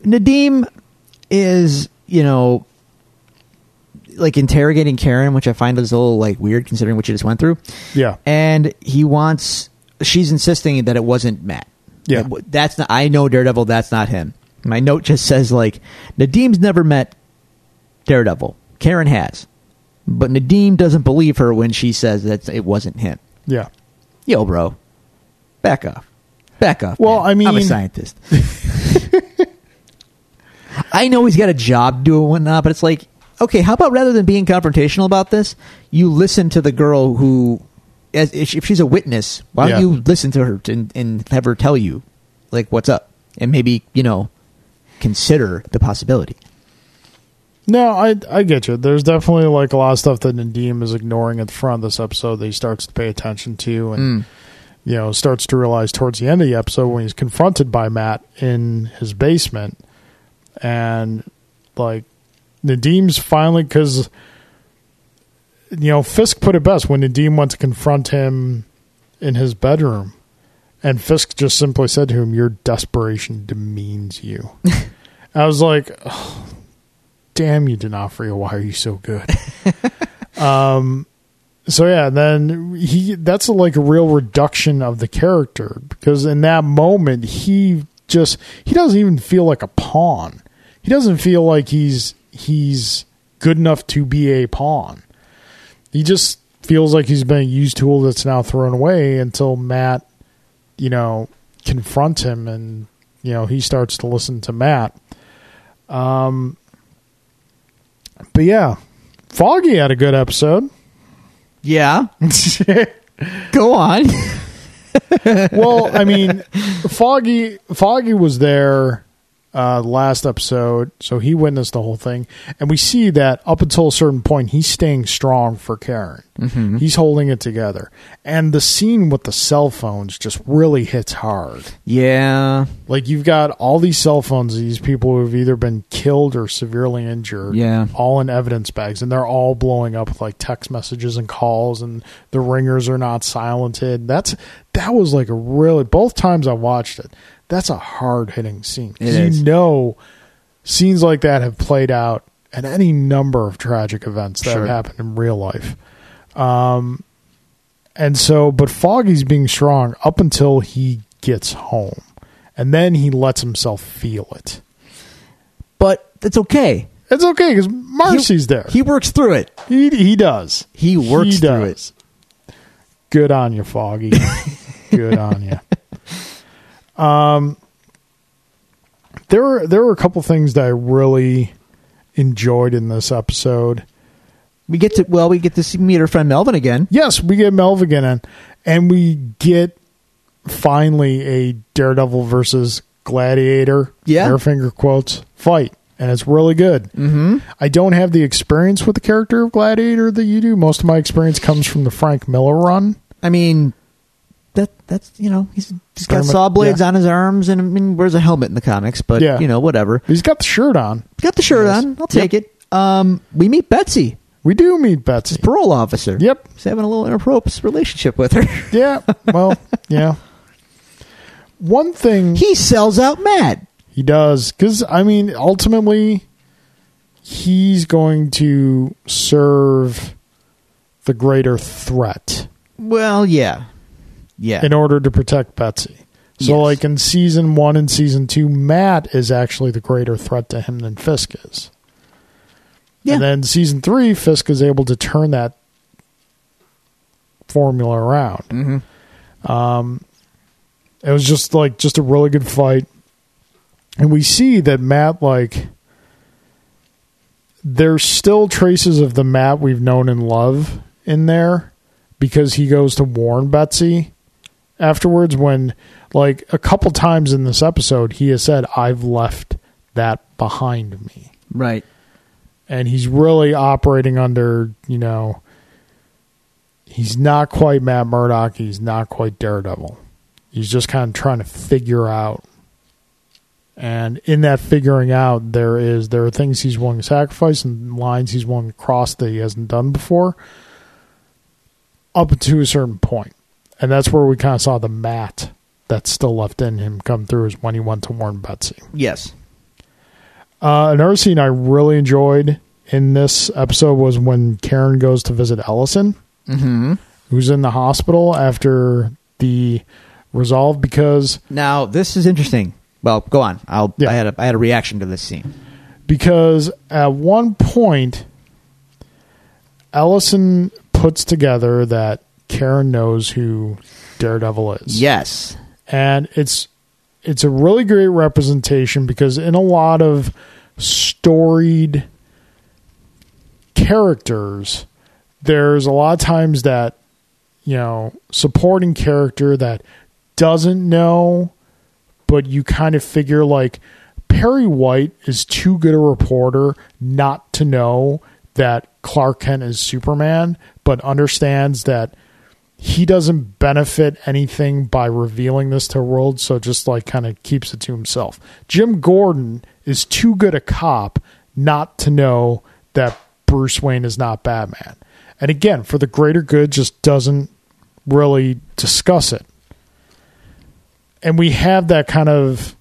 Nadeem is you know like interrogating Karen, which I find is a little like weird considering what she just went through. Yeah. and he wants she's insisting that it wasn't Matt. Yeah. That- that's not. I know Daredevil. That's not him. My note just says like Nadeem's never met Daredevil. Karen has, but Nadeem doesn't believe her when she says that it wasn't him. Yeah. Yo, bro, back off, back off. Well, man. I mean- I'm a scientist. I know he's got a job doing whatnot, but it's like, okay, how about rather than being confrontational about this, you listen to the girl who, as if she's a witness, why don't Yeah. you listen to her and, and have her tell you, like, what's up, and maybe you know, consider the possibility. No, I I get you. There's definitely like a lot of stuff that Nadeem is ignoring at the front of this episode that he starts to pay attention to and Mm. you know, starts to realize towards the end of the episode when he's confronted by Matt in his basement and like Nadeem's finally cuz you know, Fisk put it best when Nadeem went to confront him in his bedroom and Fisk just simply said to him, "Your desperation demeans you." I was like, "Oh, damn you, D'Onofrio, why are you so good? um, so yeah, then he that's like a real reduction of the character because in that moment he just he doesn't even feel like a pawn. He doesn't feel like he's he's good enough to be a pawn. He just feels like he's been a used tool that's now thrown away until Matt, you know, confronts him and you know he starts to listen to Matt. Um, but yeah, Foggy had a good episode. Yeah, go on. well, I mean, Foggy Foggy was there uh, last episode, so he witnessed the whole thing, and we see that up until a certain point, he's staying strong for Karen. Mm-hmm. He's holding it together, and the scene with the cell phones just really hits hard. yeah, Like you've got all these cell phones, these people who have either been killed or severely injured, Yeah. all in evidence bags, and they're all blowing up with like text messages and calls, and the ringers are not silented. That's that was like a really both times I watched it. That's a hard hitting scene. It is. You know, scenes like that have played out at any number of tragic events that Sure. have happened in real life. Um, and so, but Foggy's being strong up until he gets home, and then he lets himself feel it. but it's okay. It's okay because Marcy's there. He works through it. He he does. He works he through does. Good on you, Foggy. Good on you. Um, there were there were a couple things that I really enjoyed in this episode. We get to well, we get to see, meet our friend Melvin again. Yes, we get Melvigan in, and we get finally a Daredevil versus Gladiator. Yeah. air finger quotes fight, and it's really good. Mm-hmm. I don't have the experience with the character of Gladiator that you do. Most of my experience comes from the Frank Miller run. I mean, that that's you know he's he's got saw blades yeah. on his arms and I mean, wears a helmet in the comics, but Yeah. you know whatever. He's got the shirt on. Got the shirt Yes. on. I'll take it. Um, we meet Betsy, We do meet Betsy. parole officer. Yep. he's having a little inappropriate relationship with her. Yeah. Well, yeah. One thing he sells out Matt. He does because I mean, ultimately, he's going to serve the greater threat Well, yeah, yeah. in order to protect Betsy. So, Yes. like in season one and season two, Matt is actually the greater threat to him than Fisk is. Yeah. And then season three, Fisk is able to turn that formula around. mm-hmm. It was just like just a really good fight. And we see that Matt like there's still traces of the Matt we've known and love in there because he goes to warn Betsy afterwards when like a couple times in this episode he has said I've left that behind me. Right. And he's really operating under, you know, he's not quite Matt Murdock, he's not quite Daredevil. He's just kind of trying to figure out And in that figuring out, there is there are things he's willing to sacrifice and lines he's willing to cross that he hasn't done before, up to a certain point, and that's where we kind of saw the Matt that's still left in him come through is when he went to warn Betsy. Yes. Uh, another scene I really enjoyed in this episode was when Karen goes to visit Ellison, Mm-hmm. who's in the hospital after the resolve because Now this is interesting. Well, go on. I'll. Yeah. I had a I had a reaction to this scene. because at one point Ellison puts together that Karen knows who Daredevil is. Yes. and it's it's a really great representation because in a lot of storied characters there's a lot of times that you know supporting character that doesn't know but you kind of figure like Perry White is too good a reporter not to know that Clark Kent is Superman but understands that he doesn't benefit anything by revealing this to the world, so just like kind of keeps it to himself. Jim Gordon is too good a cop not to know that Bruce Wayne is not Batman. And again, for the greater good, just doesn't really discuss it. And we have that kind of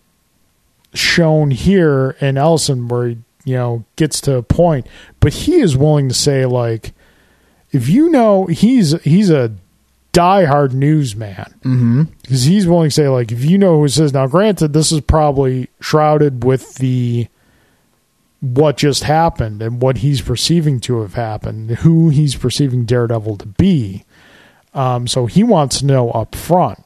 shown here in Ellison where he, you know, gets to a point, but he is willing to say like, if you know he's he's a diehard newsman. Mm-hmm. because he's willing to say like if you know who this is now granted this is probably shrouded with the what just happened and what he's perceiving to have happened who he's perceiving daredevil to be. Um, so he wants to know up front.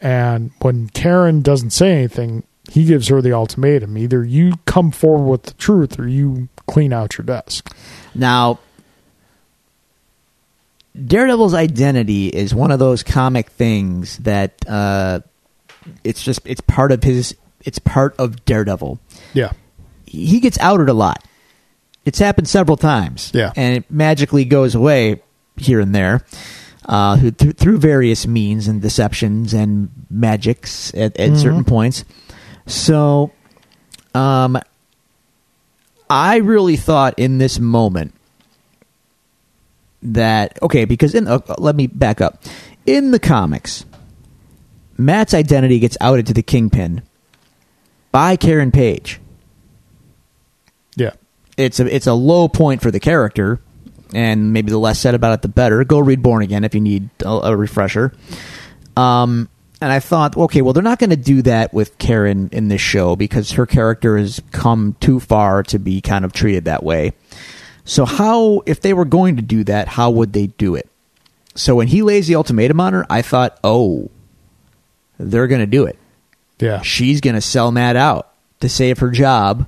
And when karen doesn't say anything he gives her the ultimatum. Either you come forward with the truth or you clean out your desk. Now, Daredevil's identity is one of those comic things that uh, it's just it's part of his it's part of Daredevil. yeah He gets outed a lot. It's happened several times. Yeah. and it magically goes away here and there uh, through, through various means and deceptions and magics at, at certain points. So, um, I really thought in this moment that okay, because in uh, let me back up. In the comics, Matt's identity gets outed to the Kingpin by Karen Page. yeah It's a it's a low point for the character, and maybe the less said about it, the better. Go read Born Again if you need a, a refresher. Um, and I thought, okay, well, they're not going to do that with Karen in this show because her character has come too far to be kind of treated that way. So, how, if they were going to do that, how would they do it? So, when he lays the ultimatum on her, I thought, oh, they're going to do it. yeah She's going to sell Matt out to save her job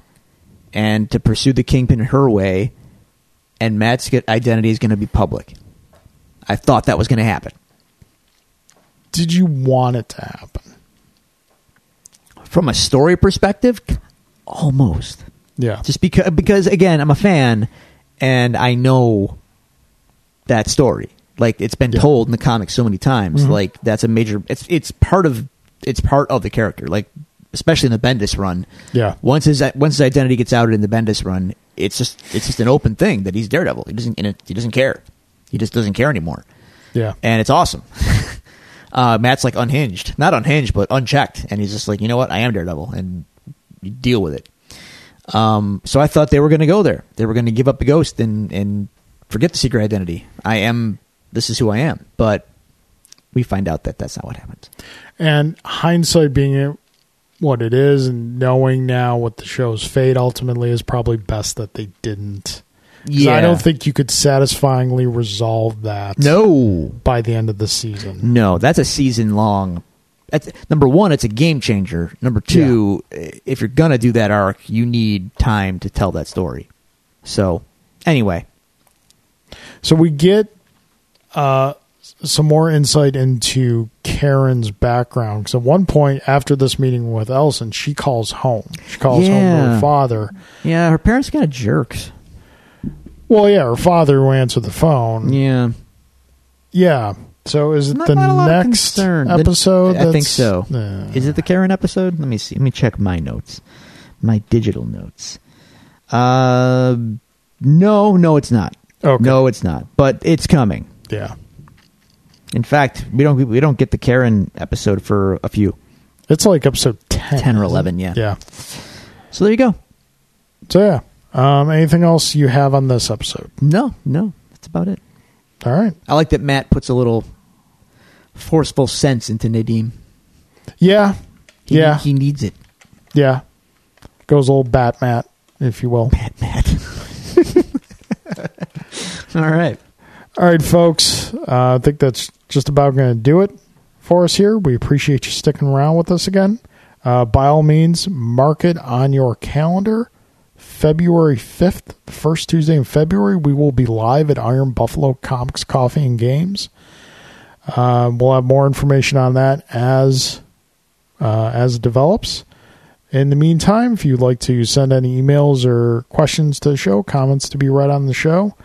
and to pursue the kingpin her way, and Matt's identity is going to be public. I thought that was going to happen. did you want it to happen From a story perspective, almost. yeah Just because, because again, I'm a fan, and I know that story. Like it's been Yeah. told in the comics so many times. Mhm. Like that's a major. It's it's part of it's part of the character. Like especially in the Bendis run. yeah once his once his identity gets outed in the Bendis run, it's just it's just an open thing that he's Daredevil. He doesn't and it, he doesn't care. He just doesn't care anymore, yeah and it's awesome. uh, Matt's like unhinged, not unhinged, but unchecked, and he's just like, you know what, I am Daredevil, and you deal with it. Um, so I thought they were going to go there. They were going to give up the ghost and and forget the secret identity. I am. This is who I am. But we find out that that's not what happens. and hindsight being what it is and knowing now what the show's fate ultimately is probably best that they didn't. Yeah. i don't think you could satisfyingly resolve that no. by the end of the season No, that's a season long. That's, number one, it's a game changer. Number two, if you're gonna do that arc, you need time to tell that story. So, anyway, so we get uh some more insight into Karen's background. Because at one point after this meeting with Ellison, she calls home. She calls home to her father. yeah, her parents kind of jerks. Well, yeah, her father who answered the phone. Yeah, Yeah. So is it Not- the not a lot of next concern. The- episode? I think so. Uh, Is it the Karen episode? Let me see. Let me check my notes, my digital notes. Uh, no, no, it's not. Okay. No, it's not. But it's coming. yeah. In fact, we don't we don't get the Karen episode for a few, It's like episode 10. 10 or 11, yeah. Yeah. So there you go. So, yeah. Um, anything else you have on this episode? No, no, that's about it. All right. I like that Matt puts a little forceful sense into Nadeem. Yeah. He, yeah. he needs it. yeah. Goes old Batmat, if you will. Matt, Matt. All right. All right, folks. Uh, I think that's just about going to do it for us here. We appreciate you sticking around with us again. Uh, by all means, mark it on your calendar. February 5th, the first Tuesday in February, we will be live at Iron Buffalo Comics Coffee and Games. Uh, we'll have more information on that as uh, as it develops. In the meantime, if you'd like to send any emails or questions to the show, comments to be read on the show,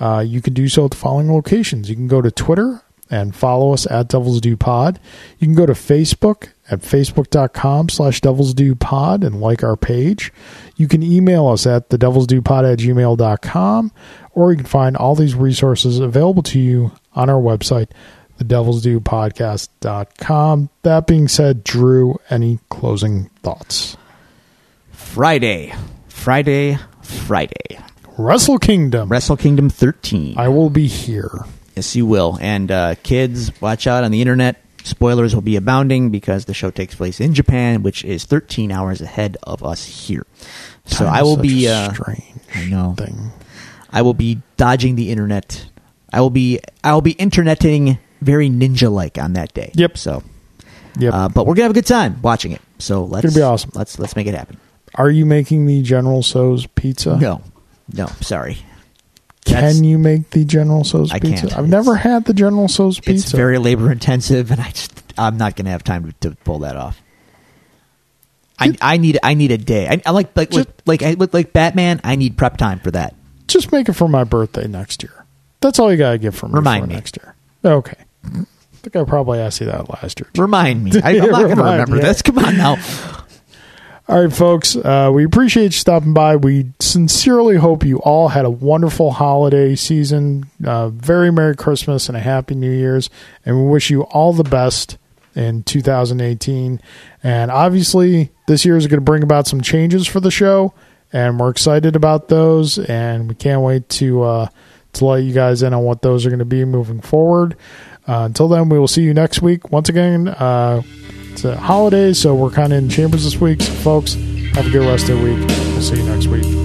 uh, you can do so at the following locations. You can go to Twitter and follow us at Devils Due Pod. You can go to Facebook at facebook.com slash Devils Due Pod and like our page. You can email us at the Devils Due Pod at gmail.com, or you can find all these resources available to you on our website, the Devils Due Podcast.com. That being said, Drew, any closing thoughts? Friday. Friday. Friday. Wrestle Kingdom. Wrestle Kingdom 13. I will be here. Yes, you will. And uh, kids, watch out on the internet. Spoilers will be abounding because the show takes place in Japan, which is 13 hours ahead of us here. So I will be. Uh, strange I know. thing. I will be dodging the internet. I will be. I will be interneting very ninja-like on that day. Yep. So, Yep. uh, but we're gonna have a good time watching it. So let's. Gonna be awesome. Let's let's make it happen. Are you making the General Tso's pizza? No, no, sorry. That's- Can you make the General Tso's I pizza? can't. I've never had the General Tso's pizza. It's very labor intensive, and I just I'm not going to have time to, to pull that off. I, I need I need a day. I, I like like Just- like I, like Batman. I need prep time for that. Just make it for my birthday next year. That's all you gotta give for me Remind for me. next year. Okay. I think I probably asked you that last year. Remind me. I, I'm not going to remember me. this. Come on now. All right, folks. Uh, we appreciate you stopping by. We sincerely hope you all had a wonderful holiday season. Uh, very Merry Christmas and a Happy New Year's. And we wish you all the best in 2018. And obviously, this year is going to bring about some changes for the show. And we're excited about those. And we can't wait to, uh, to let you guys in on what those are going to be moving forward. Uh, until then, we will see you next week. Once again, uh, it's a holiday, so we're kind of in chambers this week. So, folks, have a good rest of the week. We'll see you next week.